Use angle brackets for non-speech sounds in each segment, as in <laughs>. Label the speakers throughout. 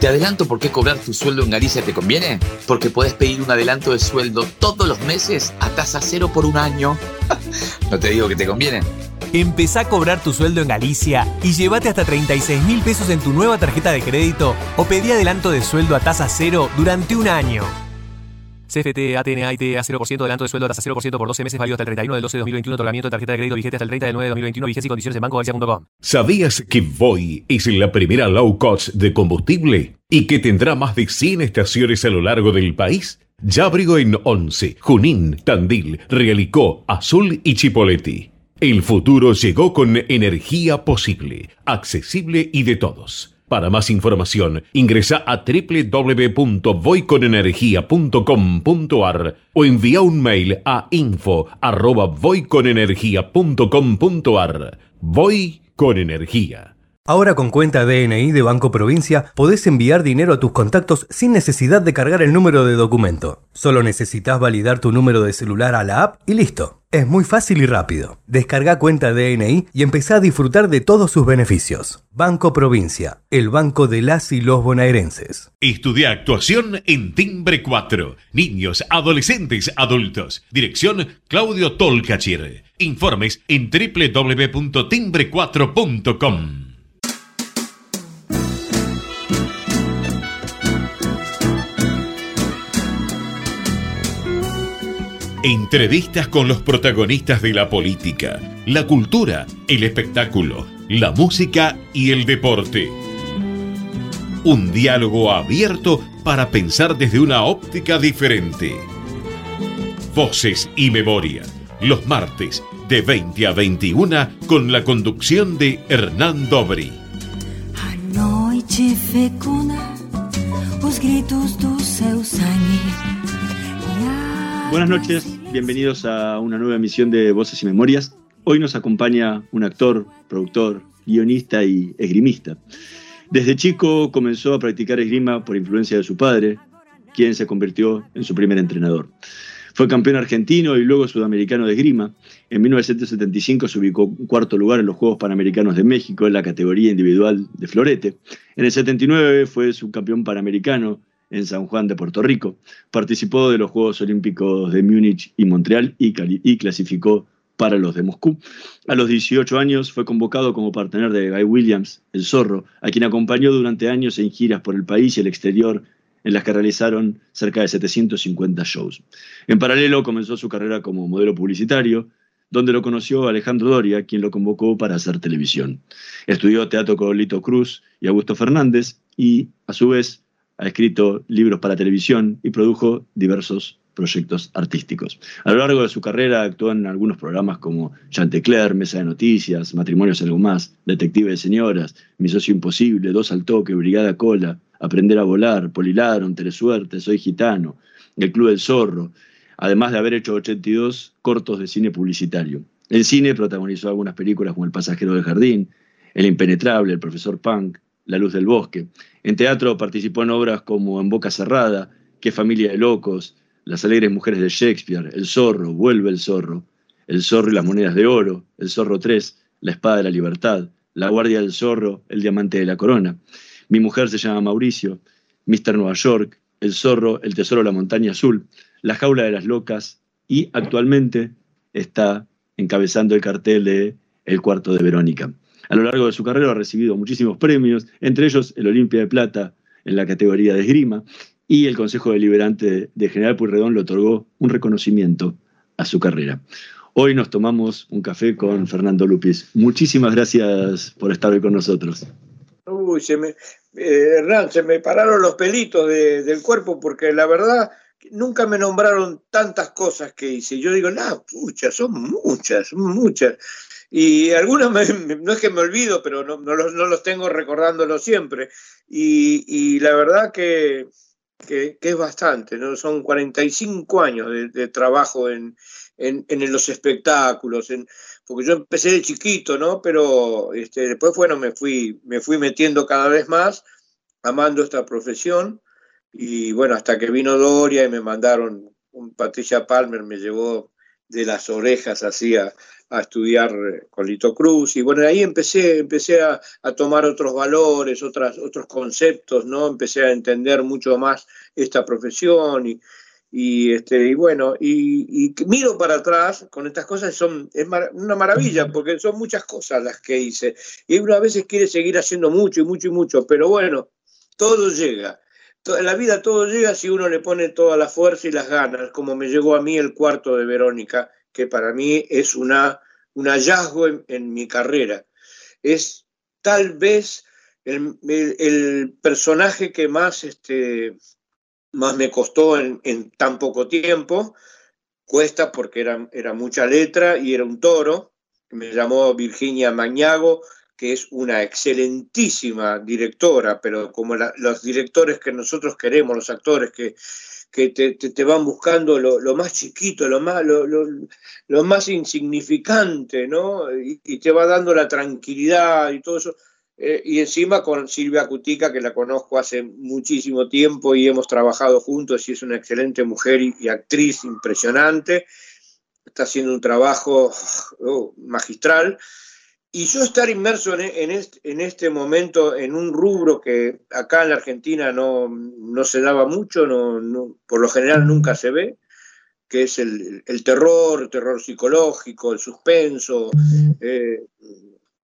Speaker 1: Te adelanto por qué cobrar tu sueldo en Galicia te conviene. Porque puedes pedir un adelanto de sueldo todos los meses a tasa cero por un año. <laughs> no te digo que te conviene.
Speaker 2: Empezá a cobrar tu sueldo en Galicia y llévate hasta 36 mil pesos en tu nueva tarjeta de crédito o pedí adelanto de sueldo a tasa cero durante un año. CFT, ATN, AIT, a 0% adelanto de sueldo a tasa 0% por 12 meses válido hasta el 31 del 12 de 2021. Otorgamiento de tarjeta de crédito vigente hasta el 30 del 9 de 2021. Vigencia y condiciones en bancogalicia.com.
Speaker 3: ¿Sabías que Voy es la primera low cost de combustible y que tendrá más de 100 estaciones a lo largo del país? Ya abrió en Once, Junín, Tandil, Realicó, Azul y Chipoleti. El futuro llegó con energía posible, accesible y de todos. Para más información, ingresa a www.voyconenergia.com.ar o envía un mail a info@voyconenergia.com.ar. Voy con energía.
Speaker 4: Ahora con cuenta DNI de Banco Provincia podés enviar dinero a tus contactos sin necesidad de cargar el número de documento. Solo necesitas validar tu número de celular a la app y listo. Es muy fácil y rápido. Descarga cuenta DNI y empezá a disfrutar de todos sus beneficios. Banco Provincia, el banco de las y los bonaerenses.
Speaker 3: Estudia actuación en Timbre 4. Niños, adolescentes, adultos. Dirección Claudio Tolcachir. Informes en www.timbre4.com. Entrevistas con los protagonistas de la política, la cultura, el espectáculo, la música y el deporte. Un diálogo abierto para pensar desde una óptica diferente. Voces y memoria, los martes de 20 a 21 con la conducción de Hernán Dobri.
Speaker 5: Buenas noches, bienvenidos a una nueva emisión de Voces y Memorias. Hoy nos acompaña un actor, productor, guionista y esgrimista. Desde chico comenzó a practicar esgrima por influencia de su padre, quien se convirtió en su primer entrenador. Fue campeón argentino y luego sudamericano de esgrima. En 1975 se ubicó en cuarto lugar en los Juegos Panamericanos de México en la categoría individual de florete. En el 79 fue subcampeón panamericano en San Juan de Puerto Rico. Participó de los Juegos Olímpicos de Múnich y Montreal y, clasificó para los de Moscú. A los 18 años fue convocado como partener de Guy Williams, el zorro, a quien acompañó durante años en giras por el país y el exterior, en las que realizaron cerca de 750 shows. En paralelo comenzó su carrera como modelo publicitario, donde lo conoció Alejandro Doria, quien lo convocó para hacer televisión. Estudió teatro con Lito Cruz y Augusto Fernández y, a su vez, ha escrito libros para televisión y produjo diversos proyectos artísticos. A lo largo de su carrera actuó en algunos programas como Chantecler, Mesa de Noticias, Matrimonios Algo Más, Detective de Señoras, Mi Socio Imposible, Dos al Toque, Brigada Cola, Aprender a Volar, Polilaron, Telesuerte, Soy Gitano, El Club del Zorro, además de haber hecho 82 cortos de cine publicitario. En cine protagonizó algunas películas como El Pasajero del Jardín, El Impenetrable, El Profesor Punk, La Luz del Bosque. En teatro participó en obras como En Boca Cerrada, Qué Familia de Locos, Las Alegres Mujeres de Shakespeare, El Zorro, Vuelve el Zorro, El Zorro y las Monedas de Oro, El Zorro 3, La Espada de la Libertad, La Guardia del Zorro, El Diamante de la Corona. Mi mujer se llama Mauricio, Mr. Nueva York, El Zorro, El Tesoro de la Montaña Azul, La Jaula de las Locas y actualmente está encabezando el cartel de El Cuarto de Verónica. A lo largo de su carrera ha recibido muchísimos premios, entre ellos el Olimpia de Plata en la categoría de esgrima, y el Consejo Deliberante de General Puyredón le otorgó un reconocimiento a su carrera. Hoy nos tomamos un café con Fernando Lupis. Muchísimas gracias por estar hoy con nosotros.
Speaker 6: Uy, eh, Hernán, se me pararon los pelitos del cuerpo porque la verdad nunca me nombraron tantas cosas que hice. Yo digo, no, pucha, son muchas, muchas. Y algunos no es que me olvido, pero no, los, tengo recordándolo siempre. Y, la verdad que, es bastante, ¿no? Son 45 años de, trabajo en, los espectáculos, en, porque yo empecé de chiquito, ¿no? Pero este, después, bueno, me fui, me fui metiendo cada vez más, amando esta profesión. Y bueno, hasta que vino Doria y me mandaron, un Patricia Palmer me llevó de las orejas así a estudiar eh, con Lito Cruz y bueno, ahí empecé, empecé a, tomar otros valores, otras, otros conceptos, ¿no? Empecé a entender mucho más esta profesión y, y, este, y bueno, y, miro para atrás con estas cosas, son, es una maravilla, porque son muchas cosas las que hice. Y uno a veces quiere seguir haciendo mucho y mucho y mucho, pero bueno, todo llega. En la vida todo llega si uno le pone toda la fuerza y las ganas, como me llegó a mí el cuarto de Verónica, que para mí es una, un hallazgo en, mi carrera. Es tal vez el, el personaje que más este, más me costó en, tan poco tiempo. Cuesta porque era, era mucha letra y era un toro. Me llamó Virginia Mañago, que es una excelentísima directora, pero como los directores que nosotros queremos, los actores que, que te, van buscando lo, más chiquito, lo más, lo, más insignificante, ¿no? y, te va dando la tranquilidad y todo eso. Eh, y encima con Silvia Cutica, que la conozco hace muchísimo tiempo y hemos trabajado juntos y es una excelente mujer y, actriz impresionante. Está haciendo un trabajo oh, magistral. Y yo estar inmerso en, este, momento en un rubro que acá en la Argentina no, se daba mucho, no, por lo general nunca se ve, que es el, terror, el terror psicológico, el suspenso, eh,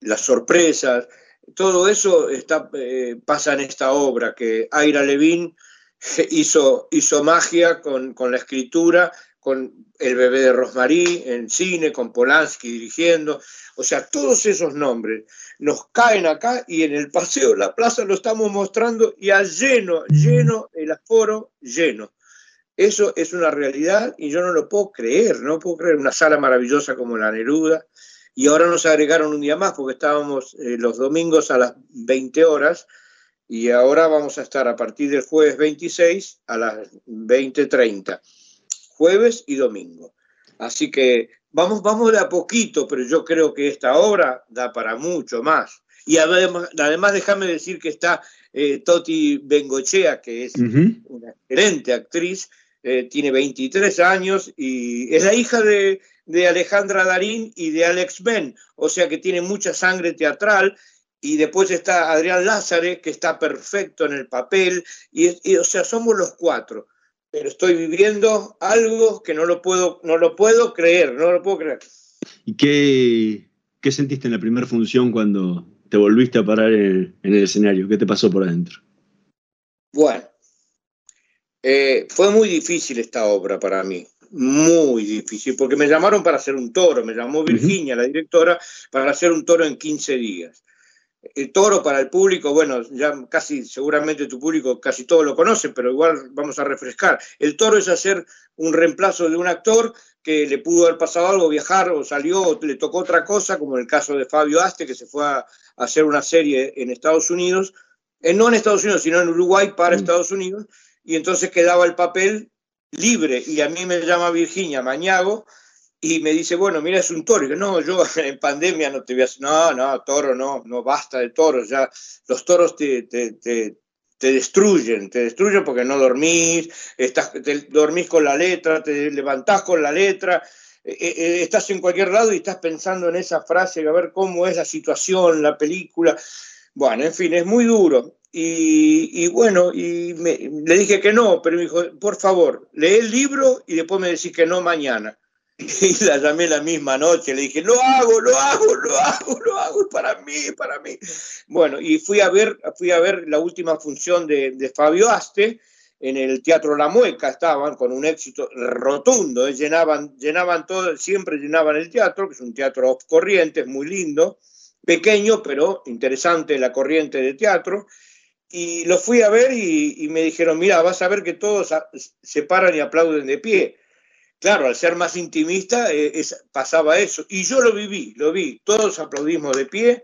Speaker 6: las sorpresas. Todo eso está, eh, pasa en esta obra, que Aira Levin <laughs> hizo, hizo magia con, la escritura, con El bebé de Rosmarí en cine, con Polanski dirigiendo. O sea, todos esos nombres nos caen acá y en el paseo la plaza lo estamos mostrando y a lleno, lleno, el aforo lleno. Eso es una realidad y yo no lo puedo creer, no puedo creer una sala maravillosa como la Neruda, y ahora nos agregaron un día más porque estábamos eh, los domingos a las 20 horas y ahora vamos a estar a partir del jueves 26 a las 20.30, jueves y domingo. Así que vamos, vamos de a poquito, pero yo creo que esta obra da para mucho más. Y además, además déjame decir que está eh, Toti Bengochea, que es una excelente actriz, eh, tiene 23 años y es la hija de, de Alejandra Darín y de Alex Ben, o sea que tiene mucha sangre teatral. Y después está Adrián Lázare, que está perfecto en el papel, y, o sea, somos los cuatro. Pero estoy viviendo algo que no lo puedo, no lo puedo creer, no lo puedo creer.
Speaker 5: ¿Y qué, qué sentiste en la primera función cuando te volviste a parar en, el escenario? ¿Qué te pasó por adentro?
Speaker 6: Bueno, eh, fue muy difícil esta obra para mí muy difícil, porque me llamaron para hacer un toro, me llamó Virginia, la directora, para hacer un toro en 15 días. El toro para el público, bueno, ya casi, seguramente tu público casi todo lo conoce, pero igual vamos a refrescar. El toro es hacer un reemplazo de un actor que le pudo haber pasado algo, viajar o salió o le tocó otra cosa, como en el caso de Fabio Aste, que se fue a, hacer una serie en Estados Unidos, eh, no en Estados Unidos, sino en Uruguay para mm. Estados Unidos, y entonces quedaba el papel libre y a mí me llama Virginia Mañago y me dice, bueno, mira, es un toro. Y no, yo <laughs> en pandemia no te voy a no, no, toro, no, no basta de toros, ya los toros te, te, te, destruyen, te destruyen porque no dormís, estás, te dormís con la letra, te levantás con la letra, eh, eh, eh, estás en cualquier lado y estás pensando en esa frase, a ver cómo es la situación, la película. Bueno, en fin, es muy duro. Y, bueno, y le dije que no, pero me dijo, por favor, lee el libro y después me decís que no mañana. <laughs> Y la llamé la misma noche, le dije, lo hago, lo hago, lo hago, lo hago, para mí, para mí. Bueno, y fui a ver, fui a ver la última función de, Fabio Aste en el Teatro La Mueca, estaban con un éxito rotundo, ¿eh? llenaban, llenaban todo, siempre llenaban el teatro, que es un teatro corriente, es muy lindo, pequeño, pero interesante la corriente de teatro, y lo fui a ver y, me dijeron, mira, vas a ver que todos se paran y aplauden de pie. Claro, al ser más intimista eh, pasaba eso. Y yo lo viví, lo vi, todos aplaudimos de pie.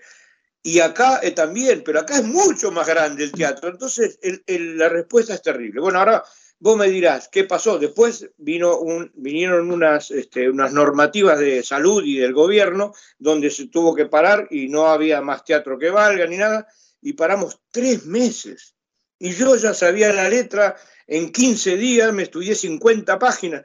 Speaker 6: Y acá eh, también, pero acá es mucho más grande el teatro. Entonces la respuesta es terrible. Bueno, ahora vos me dirás, ¿qué pasó? Después vino vinieron unas, este, unas normativas de salud y del gobierno donde se tuvo que parar y no había más teatro que valga ni nada y paramos tres meses. Y yo ya sabía la letra, en 15 días me estudié 50 páginas.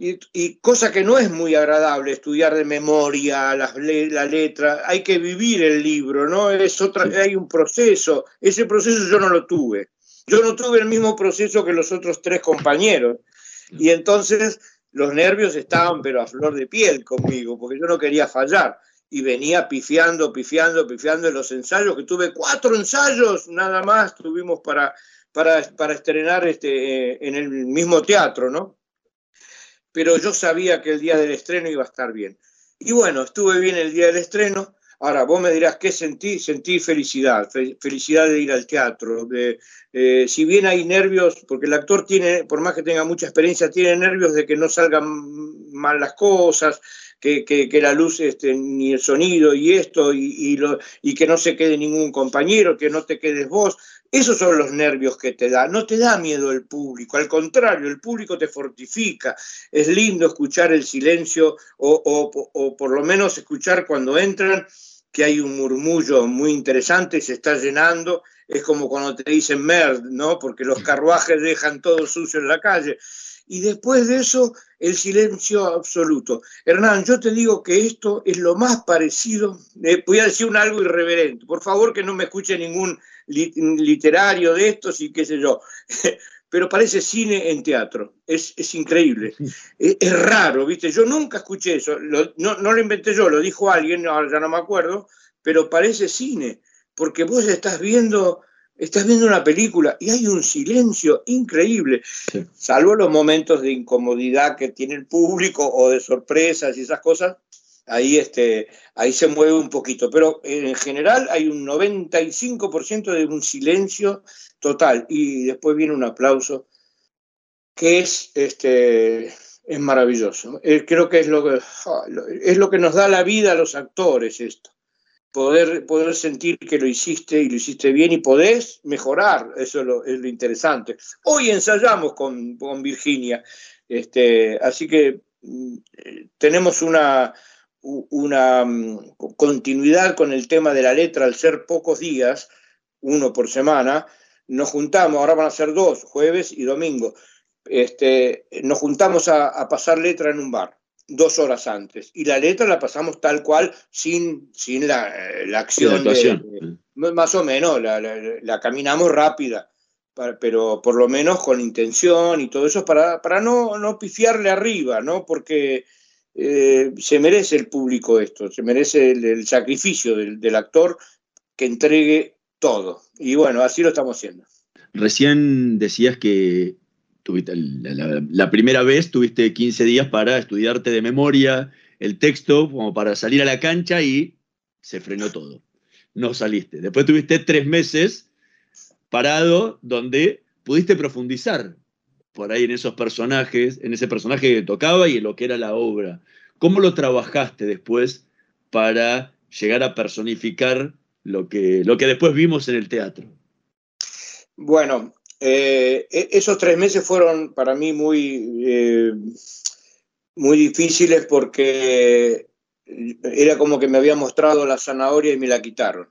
Speaker 6: Y, cosa que no es muy agradable estudiar de memoria la, la, letra, hay que vivir el libro, ¿no? Es otra, hay un proceso, ese proceso yo no lo tuve. Yo no tuve el mismo proceso que los otros tres compañeros. Y entonces los nervios estaban pero a flor de piel conmigo, porque yo no quería fallar. Y venía pifiando, pifiando, pifiando en los ensayos, que tuve cuatro ensayos nada más, tuvimos para, para, para estrenar este, eh, en el mismo teatro, ¿no? Pero yo sabía que el día del estreno iba a estar bien. Y bueno, estuve bien el día del estreno, Ahora, vos me dirás, ¿qué sentí? Sentí felicidad, felicidad de ir al teatro. De, eh, si bien hay nervios, porque el actor tiene, por más que tenga mucha experiencia, tiene nervios de que no salgan mal las cosas, que, que, la luz, este, ni el sonido y esto, y, y, lo, y que no se quede ningún compañero, que no te quedes vos. Esos son los nervios que te da. No te da miedo el público, al contrario, el público te fortifica. Es lindo escuchar el silencio o, por lo menos escuchar cuando entran que hay un murmullo muy interesante, se está llenando. Es como cuando te dicen merd, ¿no? Porque los carruajes dejan todo sucio en la calle. Y después de eso, el silencio absoluto. Hernán, yo te digo que esto es lo más parecido, eh, voy a decir un algo irreverente, por favor que no me escuche ningún literario de estos y qué sé yo, <laughs> pero parece cine en teatro, es, increíble, es, raro, ¿viste? Yo nunca escuché eso, no, lo inventé yo, lo dijo alguien, ahora ya no me acuerdo, pero parece cine, porque vos estás viendo, estás viendo una película y hay un silencio increíble, salvo los momentos de incomodidad que tiene el público o de sorpresas y esas cosas, ahí, este, ahí se mueve un poquito, pero en general hay un 95% de un silencio total y después viene un aplauso que es, este, es maravilloso. Eh, creo que es lo que, ah, es lo que nos da la vida a los actores esto. Poder, poder sentir que lo hiciste y lo hiciste bien y podés mejorar, eso es lo, es lo interesante. Hoy ensayamos con, con Virginia, este, así que mm, eh, tenemos una, una mm, continuidad con el tema de la letra. Al ser pocos días, uno por semana, nos juntamos, ahora van a ser dos, jueves y domingo, este, nos juntamos a, pasar letra en un bar, dos horas antes, y la letra la pasamos tal cual, sin, sin la, acción. más o menos, la, caminamos rápida, pero por lo menos con intención y todo eso, para, para no, no pifiarle arriba, ¿no? Porque eh, se merece el público esto, se merece el, sacrificio del, actor que entregue todo. Y bueno, así lo estamos haciendo.
Speaker 5: Recién decías que tuviste la, primera vez tuviste 15 días para estudiarte de memoria el texto, como para salir a la cancha y se frenó todo. No saliste. Después tuviste tres meses parado donde pudiste profundizar por ahí en esos personajes, en ese personaje que tocaba y en lo que era la obra. ¿Cómo lo trabajaste después para llegar a personificar lo que, lo que después vimos en el teatro?
Speaker 6: Bueno, eh, e-, esos tres meses fueron para mí muy, eh, muy difíciles porque era como que me había mostrado la zanahoria y me la quitaron.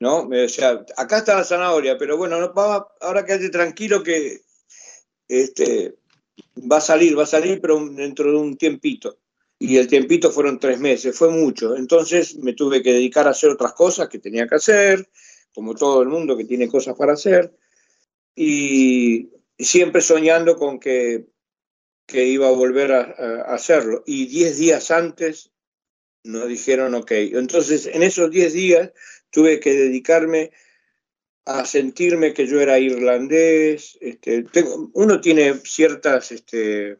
Speaker 6: ¿no? O sea, acá está la zanahoria, pero bueno, no, ahora quédate tranquilo que este, va a salir, va a salir, pero dentro de un tiempito. Y el tiempito fueron tres meses, fue mucho. Entonces me tuve que dedicar a hacer otras cosas que tenía que hacer, como todo el mundo que tiene cosas para hacer, y siempre soñando con que, que iba a volver a, hacerlo. Y diez días antes nos dijeron ok. Entonces en esos diez días tuve que dedicarme a sentirme que yo era irlandés. Este, uno tiene ciertas este,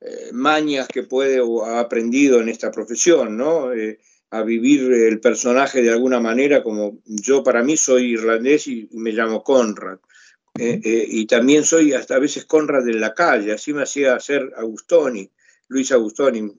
Speaker 6: eh, mañas que puede o ha aprendido en esta profesión, ¿no? Eh, a vivir el personaje de alguna manera, como yo para mí soy irlandés y, me llamo Conrad. Eh, y también soy hasta a veces Conrad de la calle, así me hacía hacer Agustoni, Luis Agustoni.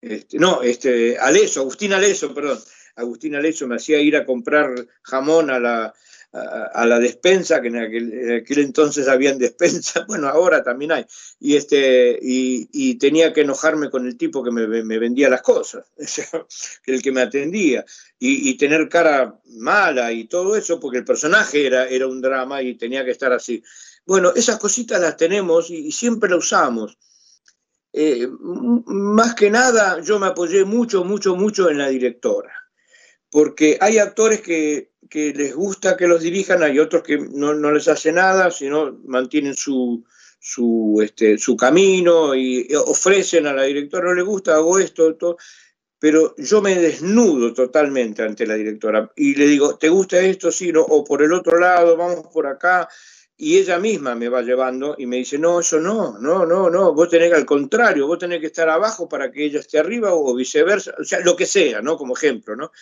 Speaker 6: Este, no, este, Aleso, Agustín Aleso, perdón. Agustín Aleso me hacía ir a comprar jamón a la, a, la despensa, que en aquel, entonces habían despensa, <laughs> bueno, ahora también hay, y, este, y, tenía que enojarme con el tipo que me, vendía las cosas, <laughs> el que me atendía, y, tener cara mala y todo eso, porque el personaje era, era un drama y tenía que estar así. Bueno, esas cositas las tenemos y, siempre las usamos. eh, más que nada yo me apoyé mucho, mucho, mucho en la directora, porque hay actores que, les gusta que los dirijan, hay otros que no, les hace nada, sino mantienen su, su, este, su camino y ofrecen a la directora, no le gusta, hago esto, esto, pero yo me desnudo totalmente ante la directora y le digo, ¿te gusta esto? Sí, no, o por el otro lado, vamos por acá, y ella misma me va llevando y me dice, no, eso no, no, no, no, vos tenés que al contrario, vos tenés que estar abajo para que ella esté arriba o viceversa, o sea, lo que sea, ¿no? Como ejemplo, ¿no?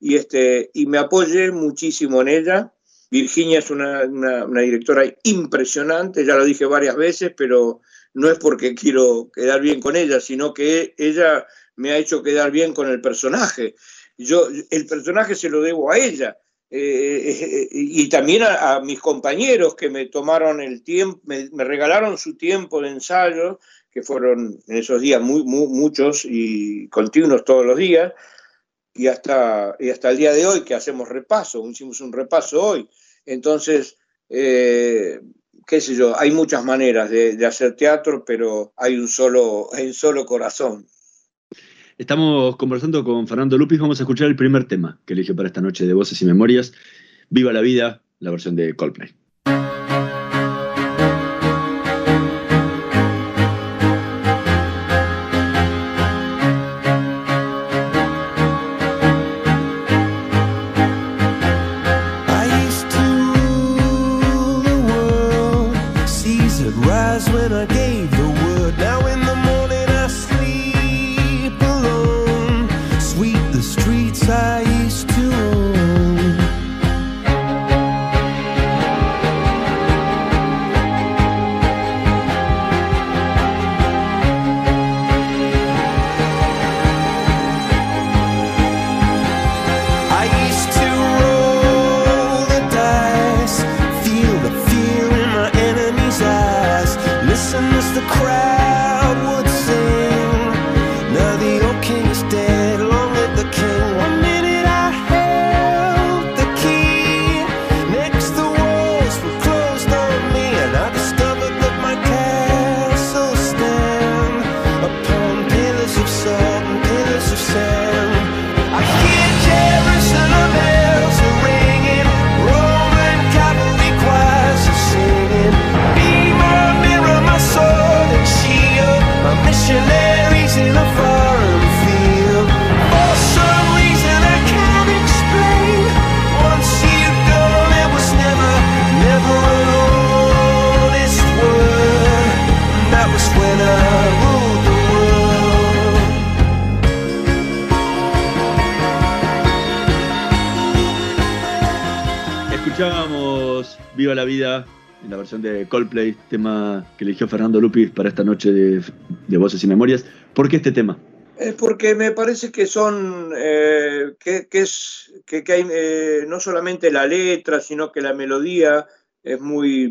Speaker 6: Y, este, y me apoyé muchísimo en ella. Virginia es una, directora impresionante, ya lo dije varias veces, pero no es porque quiero quedar bien con ella, sino que ella me ha hecho quedar bien con el personaje. Yo, el personaje se lo debo a ella eh, eh, y también a, mis compañeros que me tomaron el tiempo, me, regalaron su tiempo de ensayo, que fueron en esos días muy, muchos y continuos todos los días, y hasta, y hasta el día de hoy que hacemos repaso, hicimos un repaso hoy. Entonces, eh, qué sé yo, hay muchas maneras de, hacer teatro, pero hay un solo, solo corazón.
Speaker 5: Estamos conversando con Fernando Lupis, vamos a escuchar el primer tema que eligió para esta noche de Voces y Memorias, Viva la Vida, la versión de Coldplay. Viva la Vida, en la versión de Coldplay, tema que eligió Fernando Lupis para esta noche de, Voces y Memorias. ¿Por qué este tema?
Speaker 6: Es porque me parece que son, eh, que, es, que, hay eh, no solamente la letra, sino que la melodía es muy,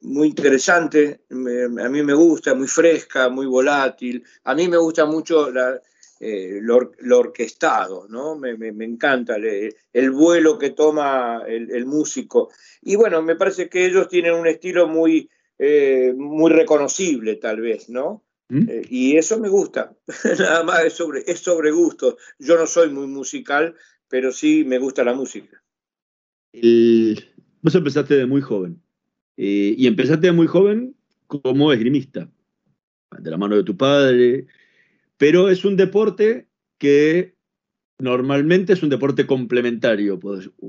Speaker 6: muy interesante, a mí me gusta, muy fresca, muy volátil, a mí me gusta mucho la, eh, lo, orquestado, ¿no? Me, encanta el, vuelo que toma el, músico. Y bueno, me parece que ellos tienen un estilo muy, eh, muy reconocible, tal vez, ¿no? ¿Mm? Eh, y eso me gusta, <laughs> nada más es sobre, es sobre gusto. Yo no soy muy musical, pero sí me gusta la música.
Speaker 5: vos empezaste de muy joven, y empezaste de muy joven como esgrimista, de la mano de tu padre, pero es un deporte que normalmente es un deporte complementario,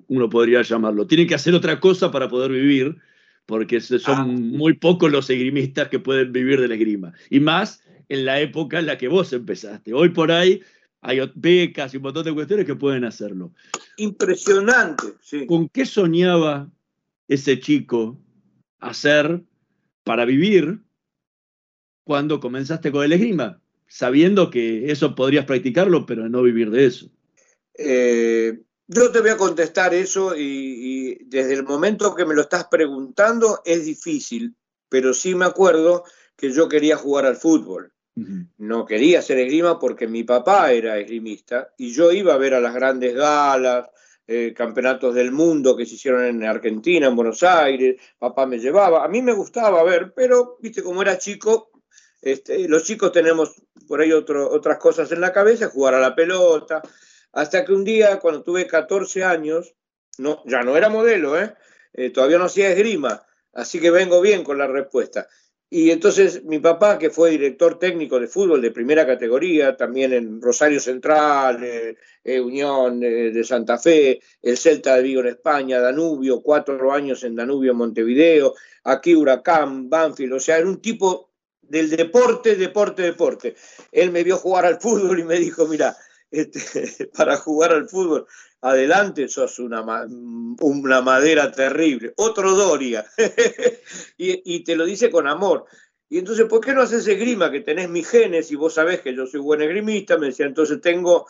Speaker 5: uno podría llamarlo. Tiene que hacer otra cosa para poder vivir, porque son ah. muy pocos los esgrimistas que pueden vivir de la esgrima. Y más en la época en la que vos empezaste. Hoy por ahí hay becas y un montón de cuestiones que pueden hacerlo.
Speaker 6: Impresionante, sí.
Speaker 5: ¿Con qué soñaba ese chico hacer para vivir cuando comenzaste con el esgrima? Sabiendo que eso podrías practicarlo, pero no vivir de eso?
Speaker 6: Eh, yo te voy a contestar eso y, desde el momento que me lo estás preguntando es difícil, pero sí me acuerdo que yo quería jugar al fútbol. No quería ser esgrima porque mi papá era esgrimista y yo iba a ver a las grandes galas, eh, campeonatos del mundo que se hicieron en Argentina, en Buenos Aires, papá me llevaba, a mí me gustaba ver, pero, viste, como era chico, Este, los chicos tenemos por ahí otras cosas en la cabeza, jugar a la pelota, hasta que un día, cuando tuve 14 años, no, ya no era modelo, ¿eh? Eh, todavía no hacía esgrima, así que vengo bien con la respuesta. Y entonces mi papá, que fue director técnico de fútbol de primera categoría, también en Rosario Central, eh, Unión de Santa Fe, el Celta de Vigo en España, Danubio, cuatro años en Danubio, Montevideo, aquí Huracán, Banfield, o sea, era un tipo del deporte, deporte, deporte. Él me vio jugar al fútbol y me dijo, mira, este, <laughs> para jugar al fútbol, adelante sos una, una madera terrible, otro Doria, <laughs> y, te lo dice con amor. Y entonces, ¿por qué no haces esgrima? Que tenés mis genes y vos sabés que yo soy buen esgrimista. Me decía, entonces tengo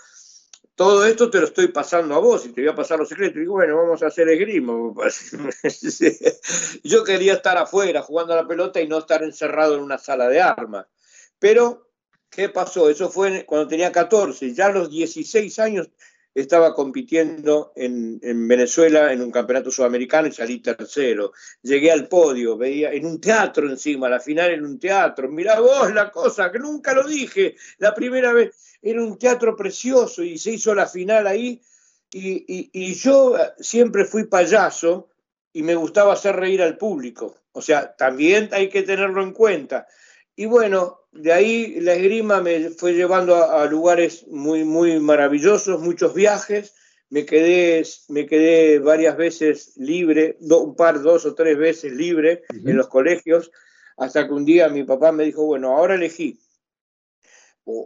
Speaker 6: todo esto, te lo estoy pasando a vos y te voy a pasar los secretos. Y bueno, vamos a hacer esgrima. <laughs> yo quería estar afuera jugando a la pelota y no estar encerrado en una sala de armas. Pero ¿Qué pasó? Eso fue cuando tenía 14. Ya a los 16 años estaba compitiendo en, Venezuela en un campeonato sudamericano y salí tercero. Llegué al podio, veía en un teatro encima, la final en un teatro. Mirá vos la cosa, que nunca lo dije. La primera vez era un teatro precioso y se hizo la final ahí. y yo siempre fui payaso y me gustaba hacer reír al público. O sea, también hay que tenerlo en cuenta. Y bueno, de ahí la esgrima me fue llevando a, lugares muy, muy maravillosos, muchos viajes. Me quedé, me quedé varias veces libre, un par, dos o tres veces libre en los colegios, hasta que un día mi papá me dijo, bueno, ahora elegí.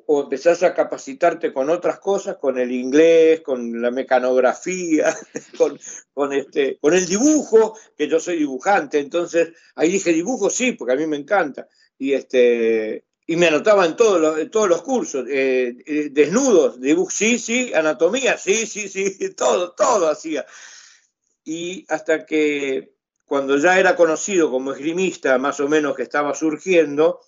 Speaker 6: O, empezás a capacitarte con otras cosas, con el inglés, con la mecanografía, <laughs> con, este, con el dibujo, que yo soy dibujante. Entonces, ahí dije dibujo, sí, porque a mí me encanta y este y me anotaba en todos los, todos los cursos, eh, eh, desnudos, dibujo, sí, sí, anatomía, sí, sí, sí, <laughs> todo, todo hacía. Y hasta que cuando ya era conocido como esgrimista, más o menos que estaba surgiendo,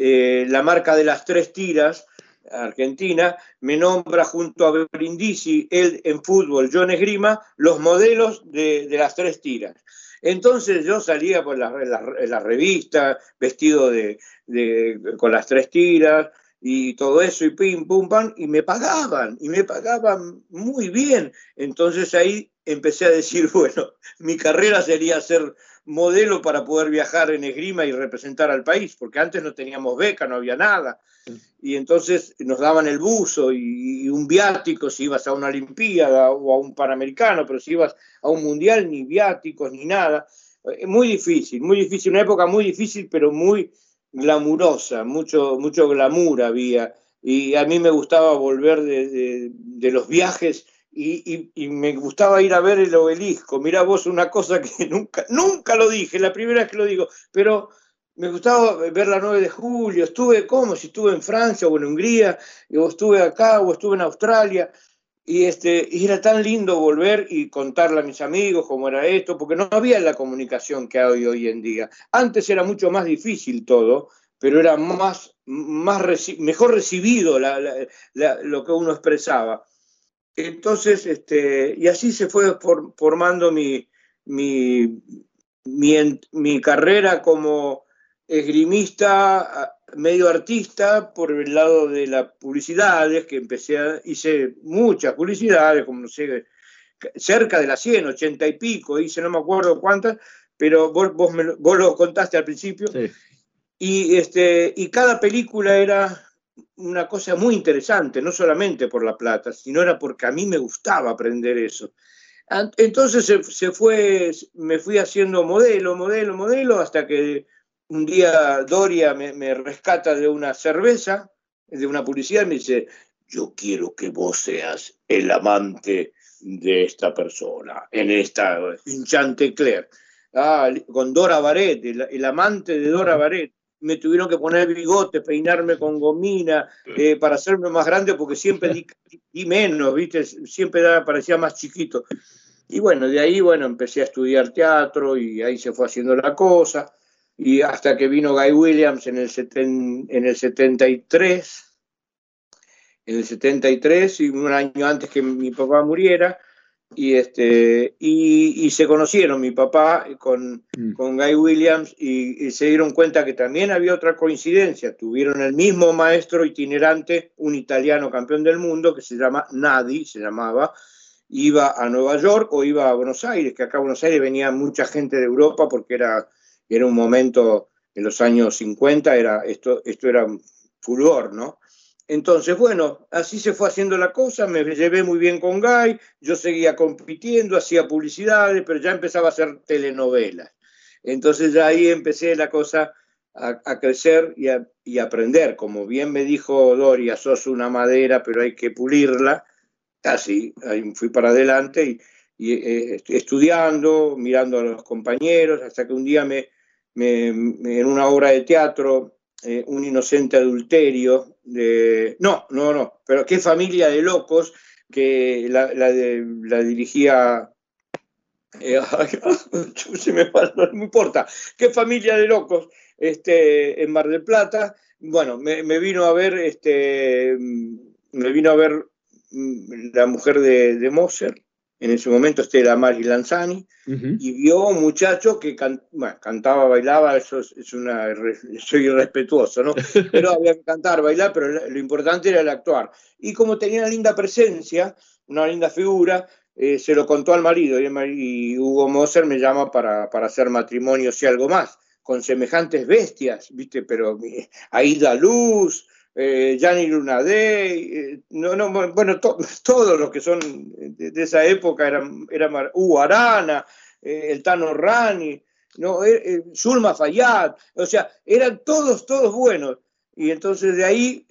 Speaker 6: eh, la marca de las tres tiras, Argentina, me nombra junto a Brindisi, él en fútbol, yo en esgrima, los modelos de, las tres tiras. Entonces yo salía por la, la, revista, vestido de, con las tres tiras y todo eso, y pim, pum, pam, y me pagaban, y me pagaban muy bien. Entonces ahí empecé a decir, <laughs> bueno, mi carrera sería ser modelo para poder viajar en esgrima y representar al país, porque antes no teníamos beca, no había nada. Y entonces nos daban el buzo y, un viático si ibas a una Olimpiada o a un Panamericano, pero si ibas a un Mundial, ni viáticos ni nada. Eh, muy difícil, muy difícil, una época muy difícil, pero muy glamurosa, mucho, mucho glamour había. Y a mí me gustaba volver de, de los viajes y, me gustaba ir a ver el obelisco. Mirá vos una cosa que <laughs> nunca, nunca lo dije, la primera vez que lo digo, pero me gustaba ver la 9 de julio. Estuve como si estuve en Francia o en Hungría, o estuve acá o estuve en Australia. Y, este, y era tan lindo volver y contarle a mis amigos cómo era esto, porque no había la comunicación que hay hoy en día. Antes era mucho más difícil todo, pero era más, más mejor recibido lo que uno expresaba. Entonces, este, y así se fue formando mi, mi, mi, carrera como esgrimista, medio artista, por el lado de las publicidades, que empecé a, hice muchas publicidades, como no sé, cerca de las 100, 80 y pico, hice no me acuerdo cuántas, pero vos, vos, vos lo contaste al principio. Y, este, y cada película era una cosa muy interesante, no solamente por la plata, sino era porque a mí me gustaba aprender eso. Entonces se, fue, me fui haciendo modelo, modelo, modelo, hasta que un día Doria me, rescata de una cerveza, de una publicidad, y me dice, yo quiero que vos seas el amante de esta persona, en esta hinchante Claire. Ah, con Dora Baret, el, amante de Dora Baret me tuvieron que poner bigote, peinarme con gomina, eh, para hacerme más grande, porque siempre di, menos, ¿viste? Siempre parecía más chiquito. Y bueno, de ahí, bueno, empecé a estudiar teatro y ahí se fue haciendo la cosa. Y hasta que vino Guy Williams en el, en el 73, en el 73, y un año antes que mi papá muriera, y, este, y, se conocieron mi papá con, mm. con Guy Williams y, se dieron cuenta que también había otra coincidencia. Tuvieron el mismo maestro itinerante, un italiano campeón del mundo que se llama Nadi, se llamaba, iba a Nueva York o iba a Buenos Aires, que acá a Buenos Aires venía mucha gente de Europa porque era, era un momento en los años 50, era, esto, esto era furor, ¿no? Entonces, bueno, así se fue haciendo la cosa, me llevé muy bien con Guy, yo seguía compitiendo, hacía publicidades, pero ya empezaba a hacer telenovelas. Entonces ya ahí empecé la cosa a, crecer y a, aprender. Como bien me dijo Doria, sos una madera, pero hay que pulirla. Así, ahí fui para adelante y, eh, estudiando, mirando a los compañeros, hasta que un día me, en una obra de teatro eh, un inocente adulterio. De... No, no, no, pero qué familia de locos que la, la, dirigía... Eh, <laughs> <laughs> no me importa. Qué familia de locos este, en Mar del Plata. Bueno, me, vino a ver, este, me vino a ver mm, la mujer de, de Moser, en ese momento Estela Mari Lanzani, y vio un muchacho que cantaba, bailaba, eso es, una, soy irrespetuoso, ¿no? <laughs> Pero había que cantar, bailar, pero lo importante era el actuar. Y como tenía una linda presencia, una linda figura, eh, se lo contó al marido, y, Hugo Moser me llama para, para hacer matrimonio y algo más, con semejantes bestias, ¿viste? Pero eh, Aida Luz, eh, Gianni Lunadei, eh, no, no, bueno, <laughs> todos los que son de, esa época eran, eran Hugo Arana, eh, el Tano Rani, no, eh, Zulma Fayad, o sea, eran todos, todos buenos. Y entonces de ahí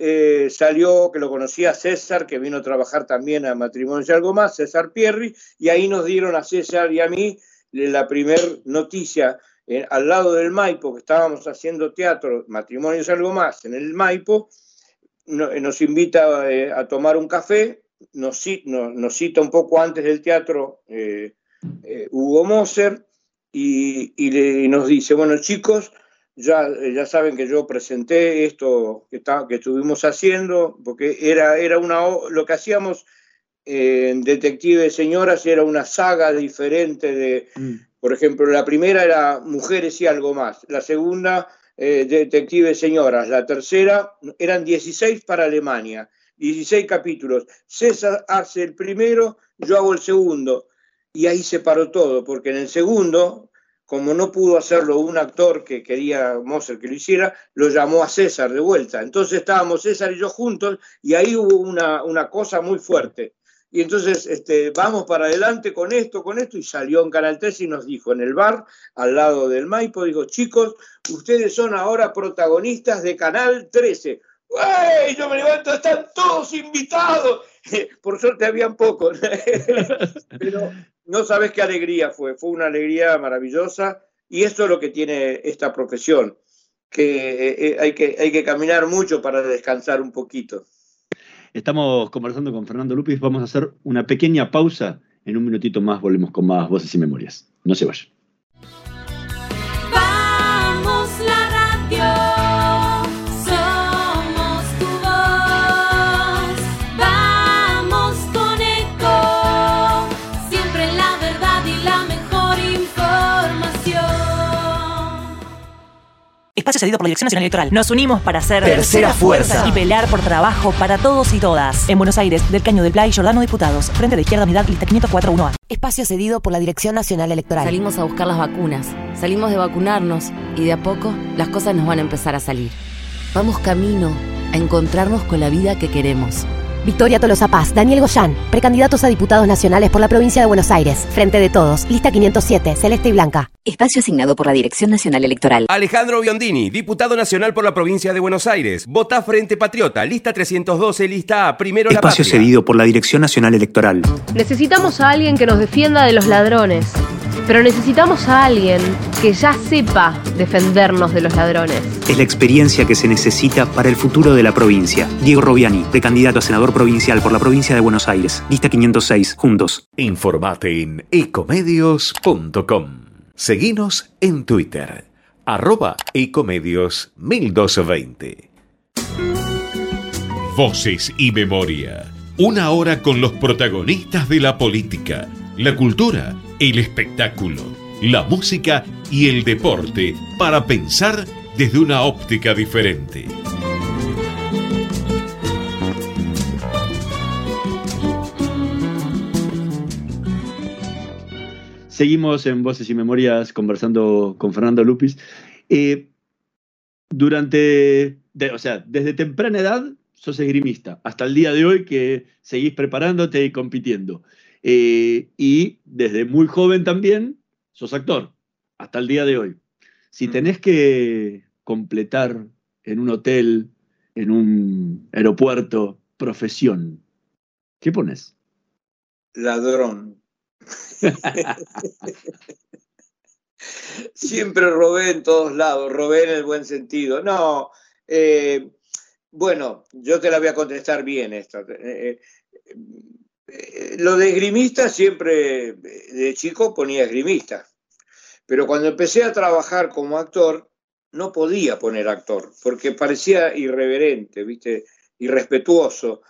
Speaker 6: salió, que lo conocía César, que vino a trabajar también a Matrimonio y algo más, César Pierri, y ahí nos dieron a César y a mí la primer noticia al lado del Maipo, que estábamos haciendo teatro, Matrimonio y algo más, en el Maipo, eh, nos invita eh, a tomar un café, nos, cita un poco antes del teatro eh, Hugo Moser y, nos dice, bueno chicos, ya, ya saben que yo presenté esto que, que estuvimos haciendo, porque era, era una, lo que hacíamos en Detective de Señoras era una saga diferente de, mm. por ejemplo, la primera era Mujeres y algo más, la segunda eh, detectives señoras. La tercera eran 16 para Alemania, 16 capítulos. César hace el primero, yo hago el segundo. Y ahí se paró todo, porque en el segundo, como no pudo hacerlo un actor que quería Moser que lo hiciera, lo llamó a César de vuelta. Entonces estábamos César y yo juntos y ahí hubo una, una cosa muy fuerte. Y entonces este, vamos para adelante con esto, con esto, y salió en Canal 3 y nos dijo en el bar, al lado del Maipo, dijo, chicos, ustedes son ahora protagonistas de Canal 13. ¡Ey! Yo me levanto, están todos invitados. <laughs> Por suerte habían pocos, <laughs> pero no sabes qué alegría fue, fue una alegría maravillosa y esto es lo que tiene esta profesión, eh, eh, que hay que caminar mucho para descansar un poquito.
Speaker 5: Estamos conversando con Fernando Lupis. Vamos a hacer una pequeña pausa. En un minutito más volvemos con más voces y memorias. No se vayan.
Speaker 7: Espacio cedido por la Dirección Nacional Electoral. Nos unimos para ser tercera fuerza y pelear por trabajo para todos y todas. En Buenos Aires, del Caño del Play, Jordano Diputados, Frente de Izquierda Unidad, lista 5041A.
Speaker 8: Espacio cedido por la Dirección Nacional Electoral.
Speaker 9: Salimos a buscar las vacunas, salimos de vacunarnos y de a poco las cosas nos van a empezar a salir. Vamos camino a encontrarnos con la vida que queremos.
Speaker 8: Victoria Tolosa Paz, Daniel Goyán, precandidatos a diputados nacionales por la provincia de Buenos Aires. Frente de todos, lista 507, celeste y blanca.
Speaker 10: Espacio asignado por la Dirección Nacional Electoral.
Speaker 11: Alejandro Biondini, diputado nacional por la provincia de Buenos Aires. Vota Frente Patriota, lista 312, lista A, primero
Speaker 12: Espacio cedido por la Dirección Nacional Electoral.
Speaker 13: Necesitamos a alguien que nos defienda de los ladrones. Pero necesitamos a alguien que ya sepa defendernos de los ladrones.
Speaker 12: Es la experiencia que se necesita para el futuro de la provincia. Diego Robiani, precandidato a senador provincial por la provincia de Buenos Aires. Lista 506, juntos.
Speaker 3: Informate en ecomedios.com. Seguinos en Twitter, arroba ecomedios 1220. Voces y memoria. Una hora con los protagonistas de la política la cultura, el espectáculo, la música y el deporte para pensar desde una óptica diferente.
Speaker 5: Seguimos en Voces y Memorias conversando con Fernando Lupis. Eh, durante, o sea, desde temprana edad sos esgrimista, hasta el día de hoy que seguís preparándote y compitiendo. Eh, y desde muy joven también sos actor, hasta el día de hoy. Si mm. tenés que completar en un hotel, en un aeropuerto, profesión, ¿qué pones?
Speaker 6: Ladrón. Siempre robé en todos lados, robé en el buen sentido. No, eh, bueno, yo te la voy a contestar bien esta. Eh, eh, lo de esgrimista siempre, de chico ponía esgrimista, pero cuando empecé a trabajar como actor, no podía poner actor, porque parecía irreverente, ¿viste? irrespetuoso.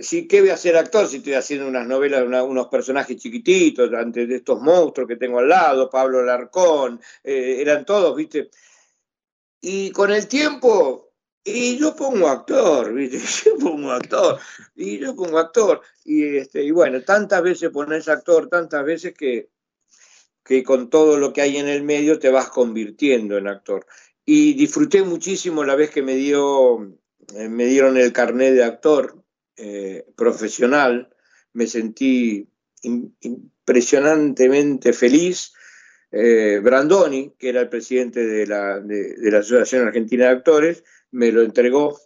Speaker 6: Sí, ¿qué voy a hacer actor si estoy haciendo unas novelas, unos personajes chiquititos, ante estos monstruos que tengo al lado, Pablo Larcón, eh, eran todos, ¿viste? Y con el tiempo, y yo pongo actor, ¿viste? <laughs> Yo pongo actor, y yo pongo actor. Y, este, y bueno, tantas veces pones actor, tantas veces que, que con todo lo que hay en el medio te vas convirtiendo en actor. Y disfruté muchísimo la vez que me, dio, eh, me dieron el carnet de actor eh, profesional, me sentí impresionantemente feliz. Eh, Brandoni, que era el presidente de la, de, la, Asociación Argentina de Actores, me lo entregó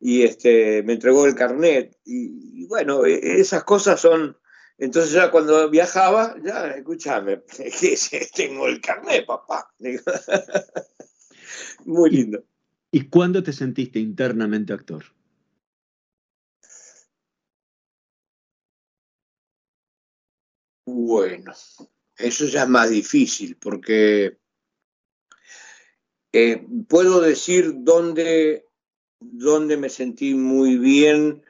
Speaker 6: y este, me entregó el carnet. Y, bueno, e, esas cosas son... Entonces ya cuando viajaba, ya, escúchame, <laughs> tengo el carnet, papá. <laughs> Muy lindo.
Speaker 5: ¿Y cuándo te sentiste internamente actor?
Speaker 6: Bueno, eso ya es más difícil porque eh, puedo decir dónde, dónde me sentí muy bien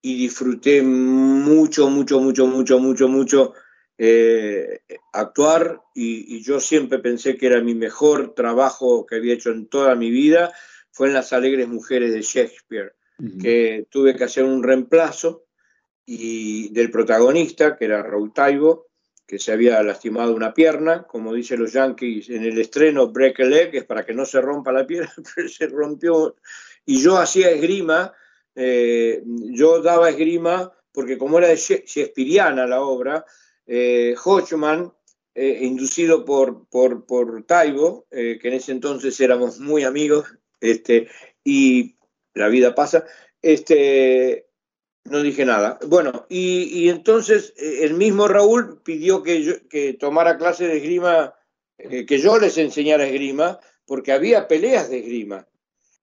Speaker 6: y disfruté mucho, mucho, mucho, mucho, mucho, mucho eh, actuar y, yo siempre pensé que era mi mejor trabajo que había hecho en toda mi vida, fue en Las Alegres Mujeres de Shakespeare, que tuve que hacer un reemplazo y del protagonista, que era Raúl Taibo, que se había lastimado una pierna, como dicen los yankees en el estreno, break a leg, es para que no se rompa la pierna, <laughs> pero se rompió. Y yo hacía esgrima, eh, yo daba esgrima, porque como era de Shakespeareana la obra, eh, Hodgman, eh, inducido por, por, por Taibo, que en ese entonces éramos muy amigos, este, y la vida pasa, este, no dije nada. Bueno, y, entonces eh, el mismo Raúl pidió que, que tomara clase de esgrima, eh, que yo les enseñara esgrima, porque había peleas de esgrima.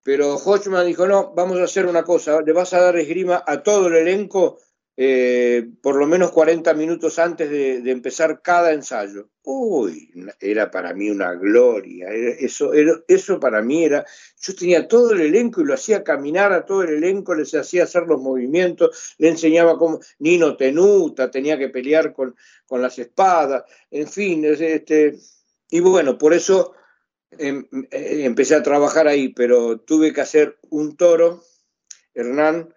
Speaker 6: Pero Hodgman dijo, no, vamos a hacer una cosa, le vas a dar esgrima a todo el elenco eh, por lo menos 40 minutos antes de, empezar cada ensayo. Uy, era para mí una gloria. eso, eso para mí era. Yo tenía todo el elenco y lo hacía caminar a todo el elenco, les hacía hacer los movimientos, le enseñaba cómo Nino Tenuta tenía que pelear con, con las espadas, en fin. Este, y bueno, por eso em, eh, empecé a trabajar ahí, pero tuve que hacer un toro. Hernán,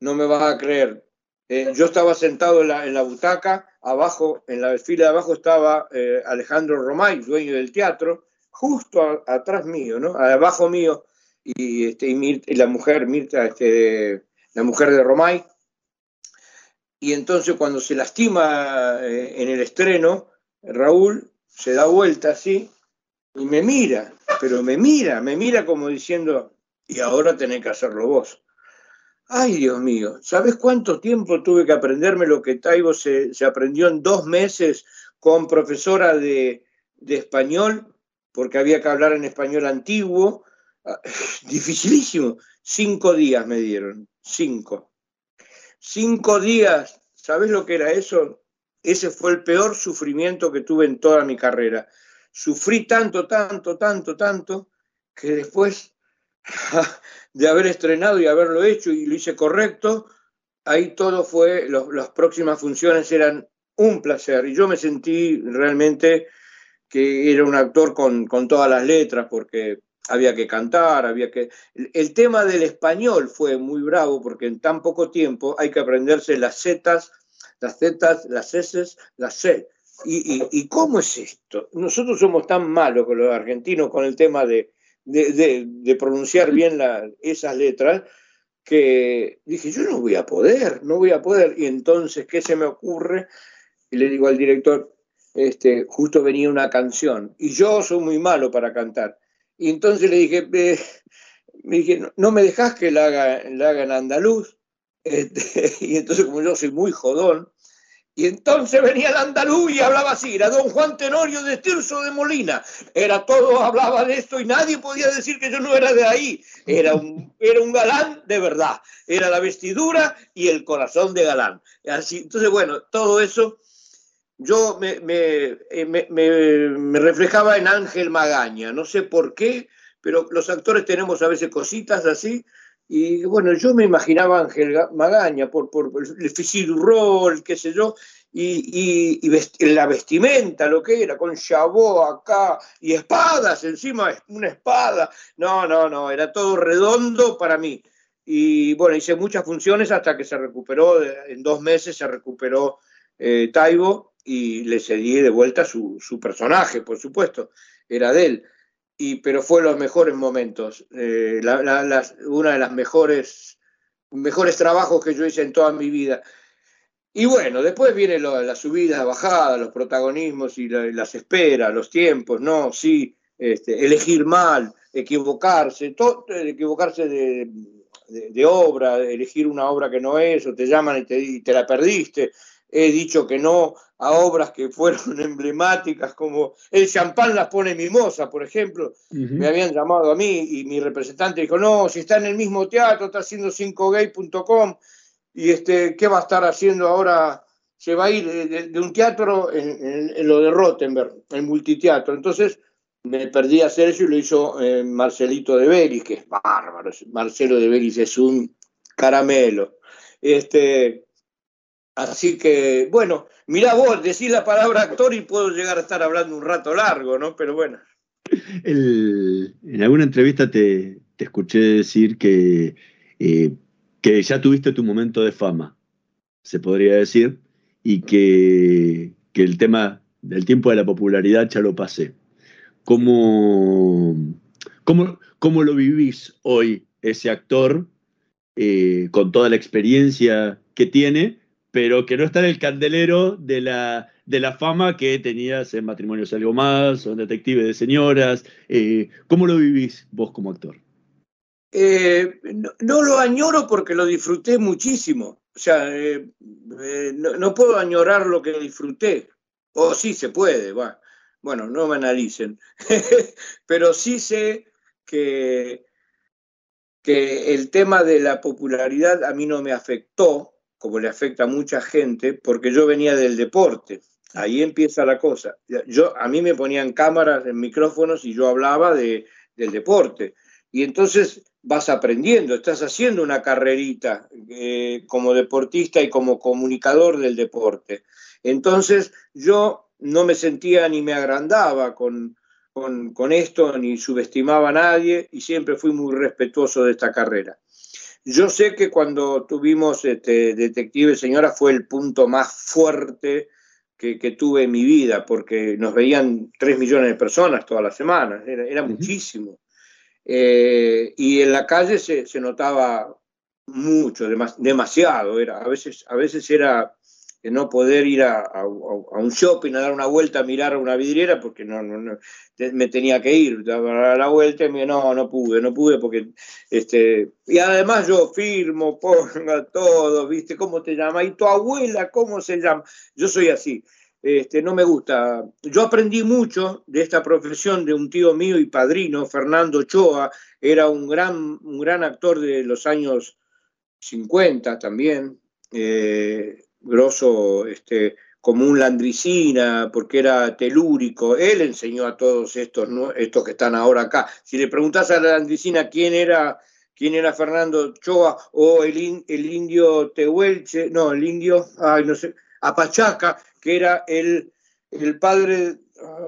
Speaker 6: no me vas a creer, eh, yo estaba sentado en la, butaca, abajo, en la fila de abajo estaba eh, Alejandro Romay, dueño del teatro, justo atrás mío, ¿no? Abajo mío, y, este, la mujer, Mirta, este, la mujer de Romay. Y entonces cuando se lastima eh, en el estreno, Raúl se da vuelta así y me mira, pero me mira, me mira como diciendo, y ahora tenés que hacerlo vos. Ay, Dios mío, ¿sabes cuánto tiempo tuve que aprenderme lo que Taibo se, aprendió en dos meses con profesora de, español? Porque había que hablar en español antiguo. Ah, <laughs> dificilísimo. Cinco días me dieron, cinco. Cinco días, ¿sabes lo que era eso? Ese fue el peor sufrimiento que tuve en toda mi carrera. Sufrí tanto, tanto, tanto, tanto, que después <laughs> de haber estrenado y haberlo hecho y lo hice correcto, ahí todo fue, las próximas funciones eran un placer. Y yo me sentí realmente que era un actor con, con todas las letras, porque había que cantar, había que... El tema del español fue muy bravo, porque en tan poco tiempo hay que aprenderse las zetas, las zetas, las s, las c. ¿Y, y, cómo es esto? Nosotros somos tan malos con los argentinos con el tema de, de, pronunciar bien la, esas letras que dije, yo no voy a poder, no voy a poder. Y entonces, ¿qué se me ocurre? Y le digo al director, este, justo venía una canción, y yo soy muy malo para cantar. Y entonces le dije, me dije, no me dejas que la haga, la haga en andaluz. <laughs> Este, y entonces, como yo soy muy jodón, y entonces venía el andaluz y hablaba así, era don Juan Tenorio de Tirso de Molina, era todo, hablaba de esto y nadie podía decir que yo no era de ahí, era un, era un galán de verdad, era la vestidura y el corazón de galán. Así, entonces, bueno, todo eso yo me, eh, me, me, me, reflejaba en Ángel Magaña, no sé por qué, pero los actores tenemos a veces cositas así, y bueno, yo me imaginaba Ángel Magaña por, por el physique rol, qué sé yo, y, y, la vestimenta, lo que era, con chabó acá y espadas encima, una espada. No, no, no, era todo redondo para mí. Y bueno, hice muchas funciones hasta que se recuperó, en dos meses se recuperó eh, Taibo y le cedí de vuelta su, su personaje, por supuesto, era de él y, pero fue los mejores momentos, eh, una de las mejores, mejores trabajos que yo hice en toda mi vida. Y bueno, después viene la subida, bajada, los protagonismos y las esperas, los tiempos, ¿no? Sí, este, elegir mal, equivocarse, todo, equivocarse de, de, obra, elegir una obra que no es, o te llaman y te, y te la perdiste. He dicho que no a obras que fueron <laughs> emblemáticas, como el champán las pone mimosa, por ejemplo. Me habían llamado a mí y mi representante dijo, no, si está en el mismo teatro, está haciendo 5gay.com, y este, ¿qué va a estar haciendo ahora? Se va a ir de, un teatro en, lo de Rottenberg, el multiteatro. Entonces me perdí a hacer eso y lo hizo eh, Marcelito de Belis, que es bárbaro. Marcelo de Belis es un caramelo. Este, Así que, bueno, mira vos, decís la palabra actor y puedo llegar a estar hablando un rato largo, ¿no? Pero bueno.
Speaker 5: en alguna entrevista te, escuché decir que, eh, que ya tuviste tu momento de fama, se podría decir, y que, el tema del tiempo de la popularidad ya lo pasé. ¿Cómo, cómo, cómo lo vivís hoy ese actor eh, con toda la experiencia que tiene? Pero que no está en el candelero de la, de la fama que tenías en Matrimonios Algo Más o en Detective de Señoras. Eh, ¿Cómo lo vivís vos como actor?
Speaker 6: Eh, no, lo añoro porque lo disfruté muchísimo. O sea, eh, no, puedo añorar lo que disfruté. O sí se puede, bueno, no me analicen. <laughs> pero sí sé que, que el tema de la popularidad a mí no me afectó como le afecta a mucha gente, porque yo venía del deporte. Ahí empieza la cosa. Yo, a mí me ponían cámaras en micrófonos y yo hablaba de, del deporte. Y entonces vas aprendiendo, estás haciendo una carrerita eh, como deportista y como comunicador del deporte. Entonces yo no me sentía ni me agrandaba con, con, con esto, ni subestimaba a nadie y siempre fui muy respetuoso de esta carrera. Yo sé que cuando tuvimos este, Detective Señora fue el punto más fuerte que, tuve en mi vida, porque nos veían tres millones de personas todas las semanas, era, muchísimo. Eh, y en la calle se, se notaba mucho, demasiado, era, a, veces, a veces era no poder ir a, un shopping a dar una vuelta a mirar una vidriera porque no, no, me tenía que ir, daba la vuelta y me no, no pude, no pude porque, este, y además yo firmo, <laughs> ponga todo, viste, ¿cómo te llama? ¿Y tu abuela cómo se llama? Yo soy así. Este, no me gusta. Yo aprendí mucho de esta profesión de un tío mío y padrino, Fernando Choa, era un gran, un gran actor de los años 50 también. Eh, grosso este, como un landricina, porque era telúrico. Él enseñó a todos estos, estos que están ahora acá. Si le preguntas a la landricina quién era, quién era Fernando Choa o el, el indio Tehuelche, no, el indio, ay, no sé, Apachaca, que era el, el padre,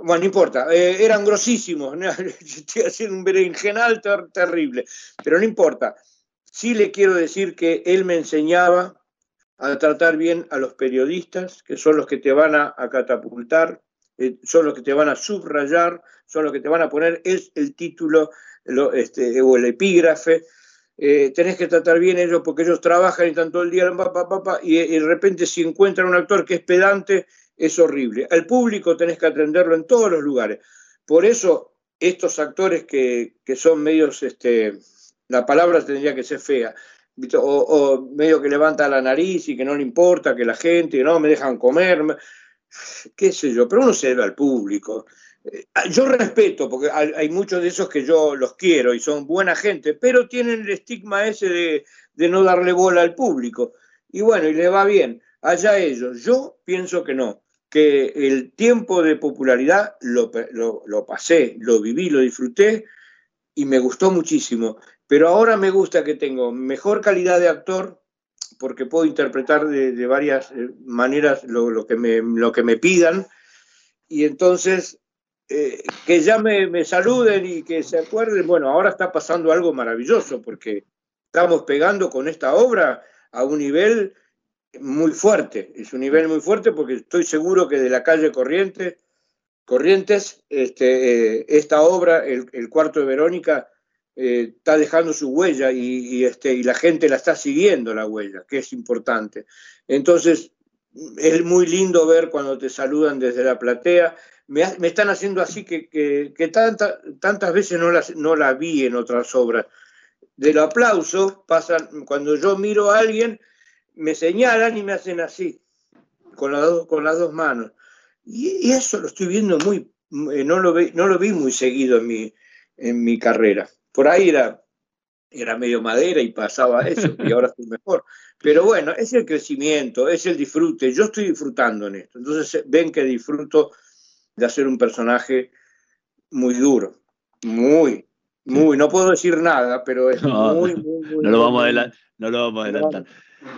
Speaker 6: bueno, no importa, eh, eran grosísimos, ¿no? <laughs> estoy haciendo un berenjenal ter- terrible, pero no importa. Sí le quiero decir que él me enseñaba a tratar bien a los periodistas, que son los que te van a, catapultar, eh, son los que te van a subrayar, son los que te van a poner es el título lo- este, o el epígrafe. Eh, tenés que tratar bien ellos porque ellos trabajan y están todo el día pa, pa, pa, y, de repente si encuentran un actor que es pedante es horrible. Al público tenés que atenderlo en todos los lugares. Por eso estos actores que, que son medios, este, la palabra tendría que ser fea. O, medio que levanta la nariz y que no le importa que la gente, no, me dejan comer, me- qué sé yo, pero uno se debe al público. Eh, Yo respeto, porque hay, muchos de esos que yo los quiero y son buena gente, pero tienen el estigma ese de, no darle bola al público. Y bueno, y le va bien. Allá ellos. Yo pienso que no, que el tiempo de popularidad lo- lo pasé, lo viví, lo disfruté y me gustó muchísimo. Pero ahora me gusta que tengo mejor calidad de actor porque puedo interpretar de, varias eh, maneras lo, que me, lo que me pidan. Y entonces eh, que ya me, saluden y que se acuerden, bueno, ahora está pasando algo maravilloso porque estamos pegando con esta obra a un nivel muy fuerte, es un nivel muy fuerte porque estoy seguro que de la calle Corrientes, Corrientes, este, eh, esta obra, el cuarto de Verónica, eh, está dejando su huella y, este, y la gente la está siguiendo la huella, que es importante. Entonces, es muy lindo ver cuando te saludan desde la platea. Me, me están haciendo así que, que- que tanta- tantas veces no, las, no la vi en otras obras. Del aplauso pasan, cuando yo miro a alguien, me señalan y me hacen así, con, las dos- con las dos manos. Y, y eso lo estoy viendo muy, eh, no lo, vi, no lo vi muy seguido en mi, en mi carrera. Por ahí era, era medio madera y pasaba eso, <laughs> y ahora estoy mejor. Pero bueno, es el crecimiento, es el disfrute. Yo estoy disfrutando en esto. Entonces eh, ven que disfruto de hacer un personaje muy duro, muy, muy. No puedo decir nada, pero es <laughs>
Speaker 5: No,
Speaker 6: muy, muy, muy.
Speaker 5: No lo vamos a, no lo vamos a adelantar.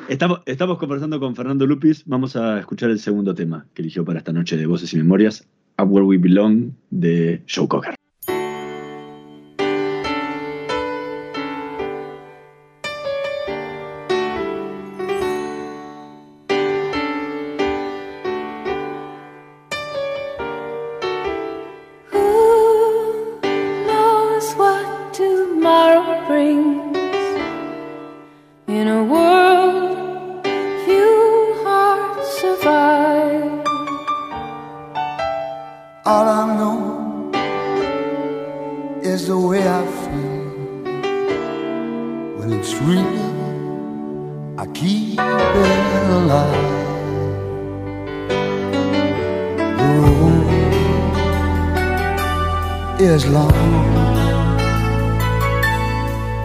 Speaker 5: Estamos, estamos conversando con Fernando Lupis. Vamos a escuchar el segundo tema que eligió para esta noche de Voces y Memorias, Up Where We Belong, de Joe Cocker.
Speaker 14: All I know is the way I feel when it's real. I keep it alive. The road is long.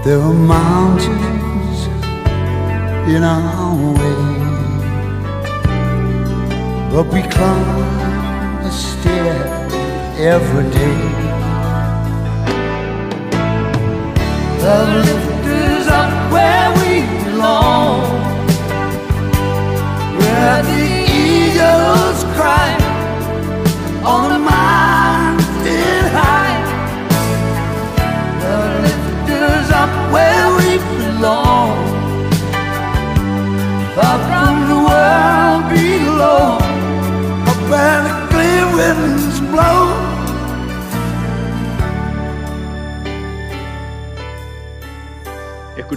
Speaker 14: There are mountains in our way, but we climb a stair every day. The lifters up where we belong, where the eagles cry on the mountain high. The lifters up where we belong, far from the world below, up where the clear winds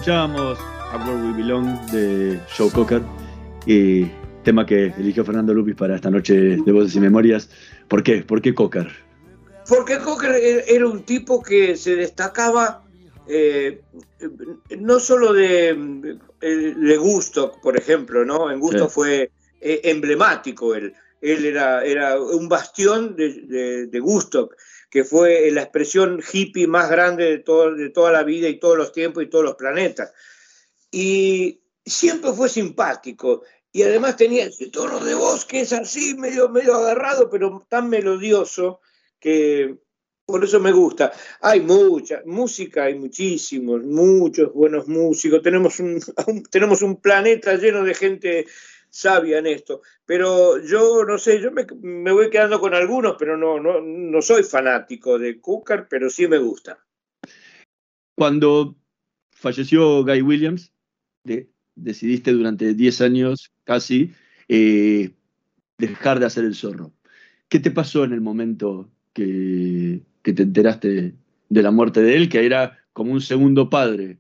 Speaker 5: Escuchábamos Up Where We Belong de Joe Cocker, y tema que eligió Fernando Lupis para esta noche de Voces y Memorias. ¿Por qué? ¿Por qué Cocker?
Speaker 6: Porque Cocker e- era un tipo que se destacaba eh, no solo de, eh, de gusto, por ejemplo, ¿no? En gusto
Speaker 5: Sí.
Speaker 6: fue eh, emblemático él. Él era, era un bastión de, de, de gusto, que fue la expresión hippie más grande de, todo, de toda la vida y todos los tiempos y todos los planetas. Y siempre fue simpático. Y además tenía ese tono de voz que es así, medio, medio agarrado, pero tan melodioso que por eso me gusta. Hay mucha música, hay muchísimos, muchos buenos músicos. Tenemos un, <laughs> tenemos un planeta lleno de gente sabia en esto. Pero yo no sé, yo me, me voy quedando con algunos, pero no, no, no soy fanático de Cooker, pero sí me gusta.
Speaker 5: Cuando falleció Guy Williams, de- decidiste durante 10 años casi eh, dejar de hacer el zorro. ¿Qué te pasó en el momento que, que te enteraste de la muerte de él, que era como un segundo padre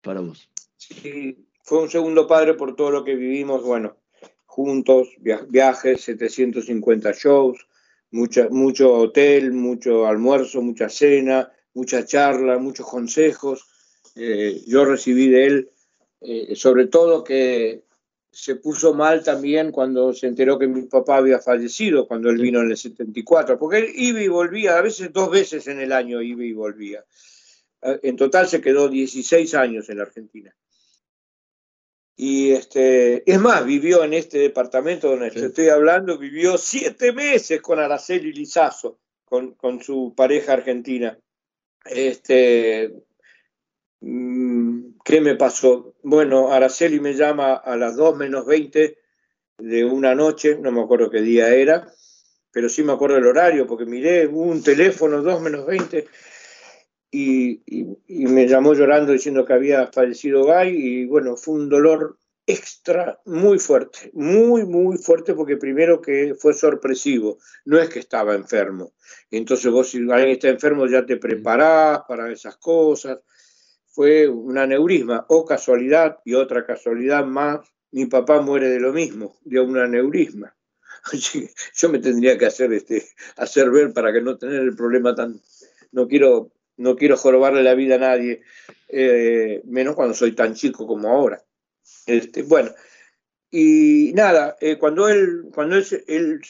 Speaker 5: para vos?
Speaker 6: Sí, fue un segundo padre por todo lo que vivimos, bueno, juntos, via- viajes, 750 shows, mucha, mucho hotel, mucho almuerzo, mucha cena, mucha charla, muchos consejos. Eh, yo recibí de él, eh, sobre todo que se puso mal también cuando se enteró que mi papá había fallecido, cuando él vino en el 74, porque él iba y volvía, a veces dos veces en el año iba y volvía. Eh, En total se quedó 16 años en la Argentina. Y este, es más, vivió en este departamento donde estoy hablando, vivió siete meses con Araceli Lizazo, con, con su pareja argentina. Este, mm, ¿Qué me pasó? Bueno, Araceli me llama a las 2 menos 20 de una noche, no me acuerdo qué día era, pero sí me acuerdo el horario, porque miré un teléfono 2 menos 20 y, me llamó llorando diciendo que había fallecido Guy y bueno, fue un dolor extra muy fuerte, muy, muy fuerte porque primero que fue sorpresivo, no es que estaba enfermo. Entonces vos si alguien está enfermo ya te preparás para esas cosas. Fue un aneurisma o casualidad y otra casualidad más, mi papá muere de lo mismo, de un aneurisma. <laughs> Yo me tendría que hacer, este, hacer ver para que no tener el problema tan... No quiero, no quiero jorobarle la vida a nadie, eh, menos cuando soy tan chico como ahora. Este, bueno, y nada, eh, cuando, él, cuando él,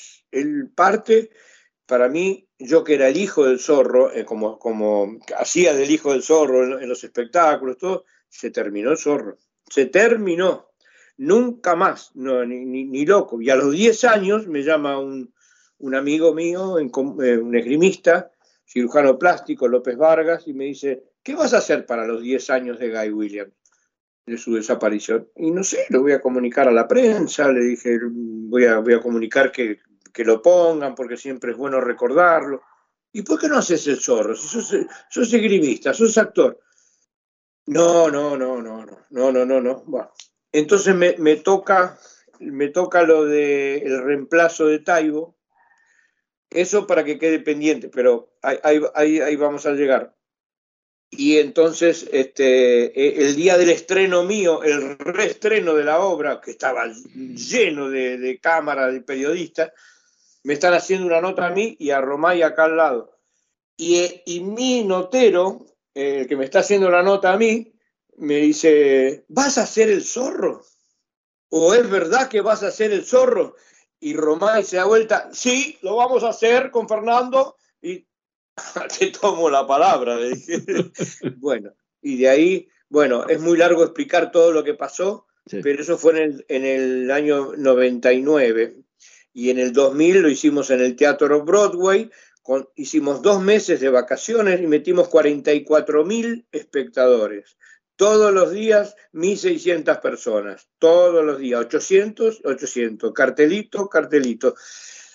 Speaker 6: parte, para mí, yo que era el hijo del zorro, eh, como, como hacía del hijo del zorro en, los espectáculos, todo, se terminó el zorro. Se terminó. Nunca más, no, ni, ni- ni loco. Y a los 10 años me llama un, un amigo mío, un esgrimista, cirujano plástico, López Vargas, y me dice, ¿qué vas a hacer para los 10 años de Guy Williams? de su desaparición. Y no sé, lo voy a comunicar a la prensa, le dije, voy a, voy comunicar que, lo pongan porque siempre es bueno recordarlo. ¿Y por qué no haces el zorro? Si sos, sos esgrimista, sos actor. No, no, no, no, no, no, no, no, no. Bueno, entonces me, toca, me toca lo del el reemplazo de Taibo. Eso para que quede pendiente, pero ahí, vamos a llegar. Y entonces, este, eh, el día del estreno mío, el reestreno de la obra, que estaba lleno de, de cámaras, de periodistas, me están haciendo una nota a mí y a Romay acá al lado. Y, eh, y mi notero, el que me está haciendo la nota a mí, me dice, ¿vas a hacer el zorro? ¿O es verdad que vas a hacer el zorro? Y Romay se da vuelta, sí, lo vamos a hacer con Fernando. Y <laughs> te tomo la palabra, le dije. <laughs> bueno, y de ahí, bueno, es muy largo explicar todo lo que pasó, pero eso fue en el, en el año 99. Y en el 2000 lo hicimos en el Teatro Broadway, con- hicimos dos meses de vacaciones y metimos 44 mil espectadores. Todos los días, 1.600 personas. Todos los días, 800, 800. Cartelito, cartelito.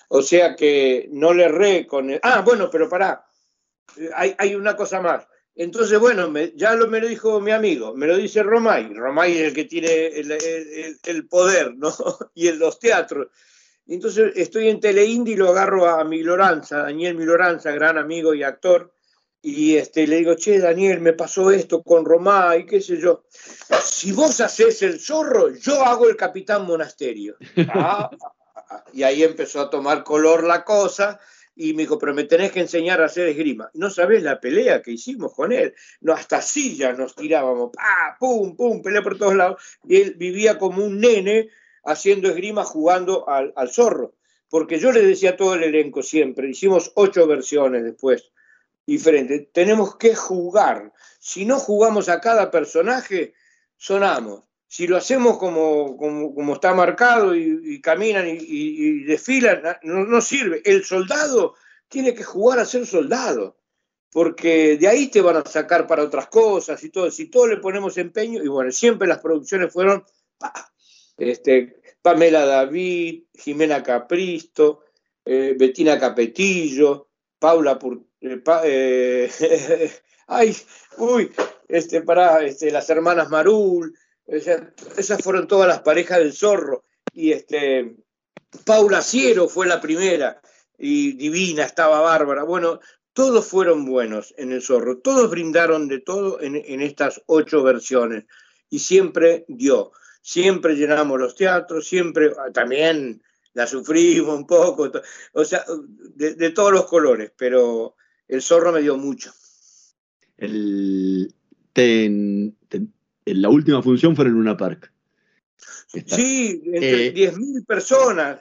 Speaker 6: O sea que no le erré con... el- Ah, bueno, pero pará. Eh, Hay, hay una cosa más. Entonces, bueno, ya lo, me lo dijo mi amigo, me lo dice Romay. Romay es el que tiene el, poder, ¿no? <laughs> Y en los teatros. Entonces estoy en Teleindi y lo agarro a Miloranza, Daniel Miloranza, gran amigo y actor, y este, le digo, che, Daniel, me pasó esto con Romay, qué sé yo. Si vos haces el zorro, yo hago el capitán monasterio. <laughs> Ah, y ahí empezó a tomar color la cosa y me dijo, pero me tenés que enseñar a hacer esgrima. No sabés la pelea que hicimos con él. No, hasta sillas nos tirábamos, pa, pum, pum, pelea por todos lados. Y él vivía como un nene haciendo esgrima jugando al, al zorro. Porque yo le decía a todo el elenco siempre, hicimos ocho versiones después diferentes, tenemos que jugar. Si no jugamos a cada personaje, sonamos. Si lo hacemos como, como, como está marcado y, caminan y, desfilan, no, no sirve. El soldado tiene que jugar a ser soldado, porque de ahí te van a sacar para otras cosas y todo. Si todos le ponemos empeño, y bueno, siempre las producciones fueron este, Pamela David, Jimena Capristo, eh, Bettina Capetillo, Paula eh, <laughs> ay, uy, este, para este, las hermanas Marul, sea, esas fueron todas las parejas del zorro. Y este, Paula Ciero fue la primera, y divina, estaba bárbara. Bueno, todos fueron buenos en el zorro, todos brindaron de todo en, en estas ocho versiones, y siempre dio, siempre llenamos los teatros, siempre ah, también la sufrimos un poco, o sea, de, de todos los colores, pero el zorro me dio mucho.
Speaker 5: El, en la última función fue en Luna Park. Está-
Speaker 6: Sí, entre
Speaker 5: Eh,
Speaker 6: 10.000 personas.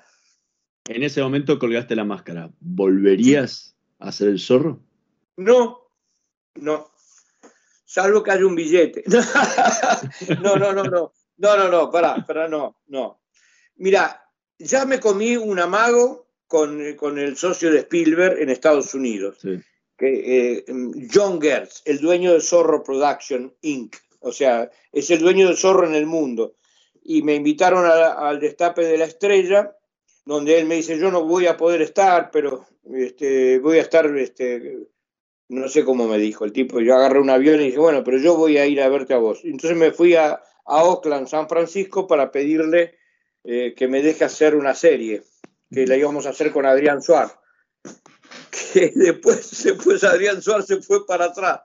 Speaker 5: En ese momento colgaste la máscara. ¿Volverías a hacer el zorro?
Speaker 6: No, no. Salvo que haya un billete. <laughs> No, no, no, no. No, no, no, pará, pará, no, no. Mira, ya me comí un amago con, con el socio de Spielberg en Estados Unidos. Que, eh, John Gertz, el dueño de Zorro Production Inc. O sea, es el dueño del zorro en el mundo. Y me invitaron al destape de la estrella, donde él me dice, yo no voy a poder estar, pero este, voy a estar este, no sé cómo me dijo el tipo, yo agarré un avión y dije, bueno, pero yo voy a ir a verte a vos. Entonces me fui a, a Oakland, San Francisco, para pedirle eh, que me deje hacer una serie, que la íbamos a hacer con Adrián Suárez. Que <laughs> después, después Adrián Suárez se fue para atrás.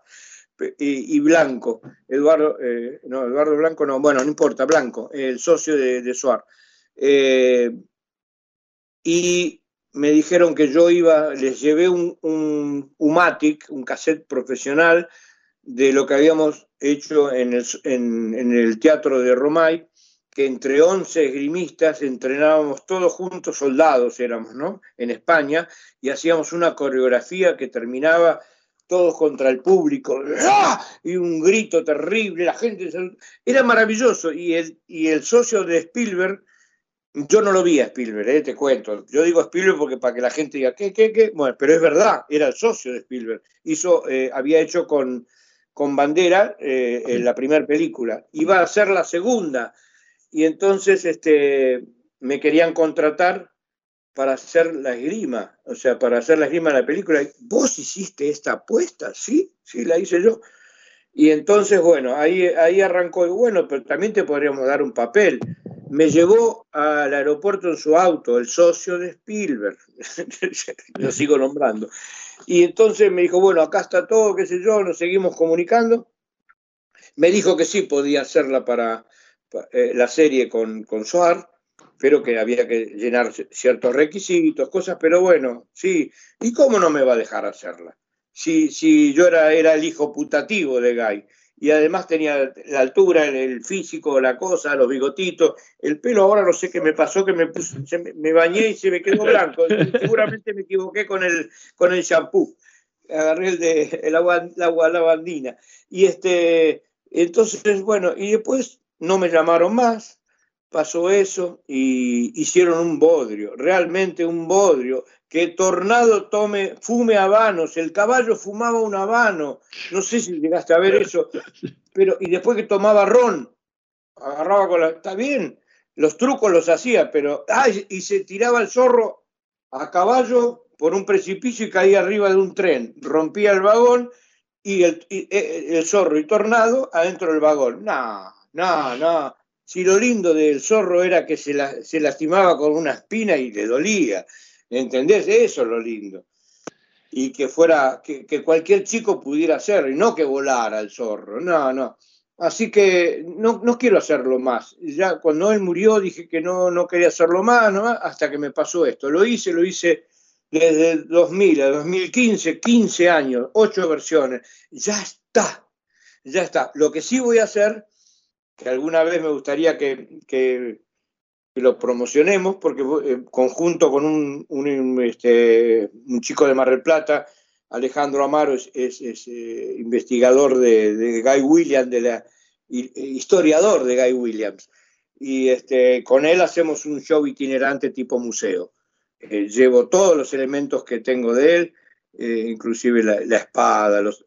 Speaker 6: Y, Blanco, Eduardo, eh, no, Eduardo Blanco no, bueno, no importa, Blanco, el socio de, de Suárez. Eh, y me dijeron que yo iba, les llevé un, un Umatic, un cassette profesional de lo que habíamos hecho en el, en el teatro de Romay, que entre 11 esgrimistas entrenábamos todos juntos, soldados éramos, ¿no? En España, y hacíamos una coreografía que terminaba todos contra el público, ¡ah! y un grito terrible, la gente... Era maravilloso, y el, y el socio de Spielberg, yo no lo vi a Spielberg, eh, te cuento. Yo digo Spielberg porque para que la gente diga, ¿qué, qué, qué? Bueno, pero es verdad, era el socio de Spielberg. Hizo, eh, había hecho con, con Bandera eh, en la primera película. Iba a ser la segunda. Y entonces este, me querían contratar para hacer la esgrima, o sea, para hacer la esgrima de la película. ¿Vos hiciste esta apuesta? Sí, sí, la hice yo. Y entonces, bueno, ahí, ahí arrancó, y bueno, pero también te podríamos dar un papel. Me llevó al aeropuerto en su auto, el socio de Spielberg, <laughs> lo sigo nombrando. Y entonces me dijo, bueno, acá está todo, qué sé yo, nos seguimos comunicando. Me dijo que sí podía hacerla para, pa- eh, la serie con, con Soar, pero que había que llenar ciertos requisitos, cosas, pero bueno, sí. ¿Y cómo no me va a dejar hacerla? Si, si yo era, era el hijo putativo de Guy y además tenía la altura, el, el físico, la cosa, los bigotitos, el pelo ahora no sé qué me pasó, que me, puse- se me, me bañé y se me quedó blanco. <laughs> Seguramente me equivoqué con el, con el shampoo. Agarré el de el agua, la agua lavandina. Y este, entonces, bueno, y después no me llamaron más, pasó eso y hicieron un bodrio, realmente un bodrio, que Tornado tome, fume habanos, el caballo fumaba un habano, no sé si llegaste a ver eso, pero y después que tomaba ron, agarraba con la, está bien, los trucos los hacía, pero, ay, y se tiraba el zorro a caballo por un precipicio y caía arriba de un tren, rompía el vagón y el, y, eh, el zorro y Tornado adentro del vagón. No, no, no. Si lo lindo del zorro era que se, la- se lastimaba con una espina y le dolía, ¿entendés? Eso es lo lindo. Y que fuera, que, cualquier chico pudiera hacerlo, y no que volara el zorro, no, no. Así que no, no quiero hacerlo más. Ya cuando él murió dije que no, no quería hacerlo más, ¿no? hasta que me pasó esto. Lo hice, lo hice desde el 2000 a 2015, 15 años, 8 versiones. Ya está, ya está. Lo que sí voy a hacer, que alguna vez me gustaría que, que- lo promocionemos, porque eh, conjunto con un, este, un chico de Mar del Plata, Alejandro Amaro es, es- eh, investigador de, de Guy Williams, de hi- historiador de Guy Williams. Y este, con él hacemos un show itinerante tipo museo. Eh, llevo todos los elementos que tengo de él eh, inclusive la, la espada, los,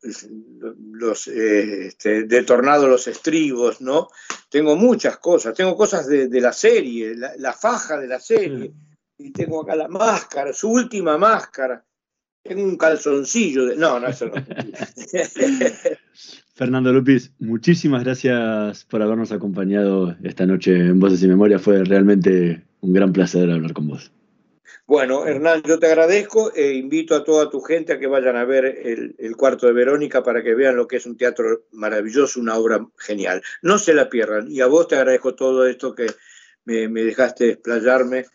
Speaker 6: los eh, este, los estribos, ¿no? Tengo muchas cosas, tengo cosas de, de la serie, la, la faja de la serie, y tengo acá la máscara, su última máscara. Tengo un calzoncillo de. No, no, eso no. <laughs>
Speaker 5: Fernando López, muchísimas gracias por habernos acompañado esta noche en Voces y Memoria. Fue realmente un gran placer hablar con vos.
Speaker 6: Bueno, Hernán, yo te agradezco e invito a toda tu gente a que vayan a ver el, el, cuarto de Verónica para que vean lo que es un teatro maravilloso, una obra genial. No se la pierdan. Y a vos te agradezco todo esto que me, me dejaste explayarme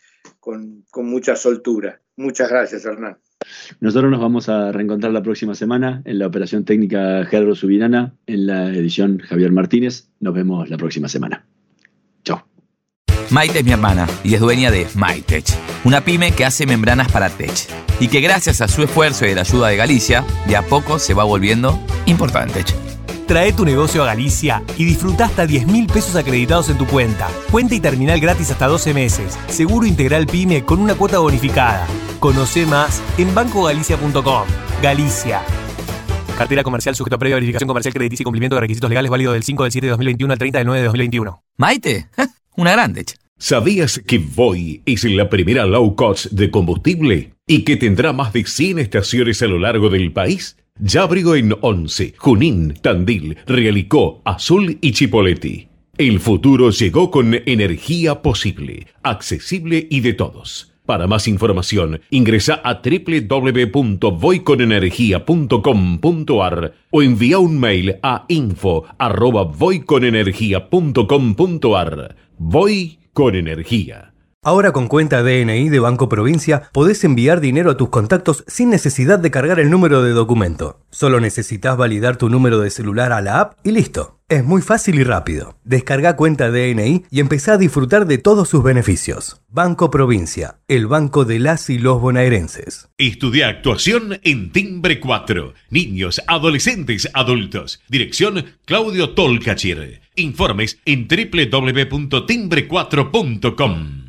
Speaker 6: con, con mucha soltura. Muchas gracias, Hernán.
Speaker 5: Nosotros nos vamos a reencontrar la próxima semana en la operación técnica Gerardo Subirana, en la edición Javier Martínez. Nos vemos la próxima semana. Chao.
Speaker 1: Maite es mi hermana y es dueña de MyTech, una pyme que hace membranas para tech y que gracias a su esfuerzo y la ayuda de Galicia, de a poco se va volviendo importante.
Speaker 2: Trae tu negocio a Galicia y disfruta hasta 10 mil pesos acreditados en tu cuenta. Cuenta y terminal gratis hasta 12 meses. Seguro integral PYME con una cuota bonificada. Conoce más en bancogalicia.com. Galicia. Cartera comercial sujeto a previa verificación comercial crediticia y cumplimiento de requisitos legales válido del 5 del 7 de 2021 al 30 del 9 de 2021.
Speaker 1: Maite, una.
Speaker 3: ¿Sabías que Voy es la primera low cost de combustible y que tendrá más de 100 estaciones a lo largo del país? Ya abrió en Once, Junín, Tandil, Realicó, Azul y Chipoleti. El futuro llegó con energía posible, accesible y de todos. Para más información, ingresa a www.voyconenergia.com.ar o envía un mail a info@voyconenergia.com.ar. Voy con energía.
Speaker 4: Ahora con cuenta DNI de Banco Provincia podés enviar dinero a tus contactos sin necesidad de cargar el número de documento. Solo necesitas validar tu número de celular a la app y listo. Es muy fácil y rápido. Descarga cuenta DNI y empezá a disfrutar de todos sus beneficios. Banco Provincia, el banco de las y los bonaerenses.
Speaker 3: Estudia actuación en Timbre 4. Niños, adolescentes, adultos. Dirección Claudio Tolcachir. Informes en www.timbre4.com.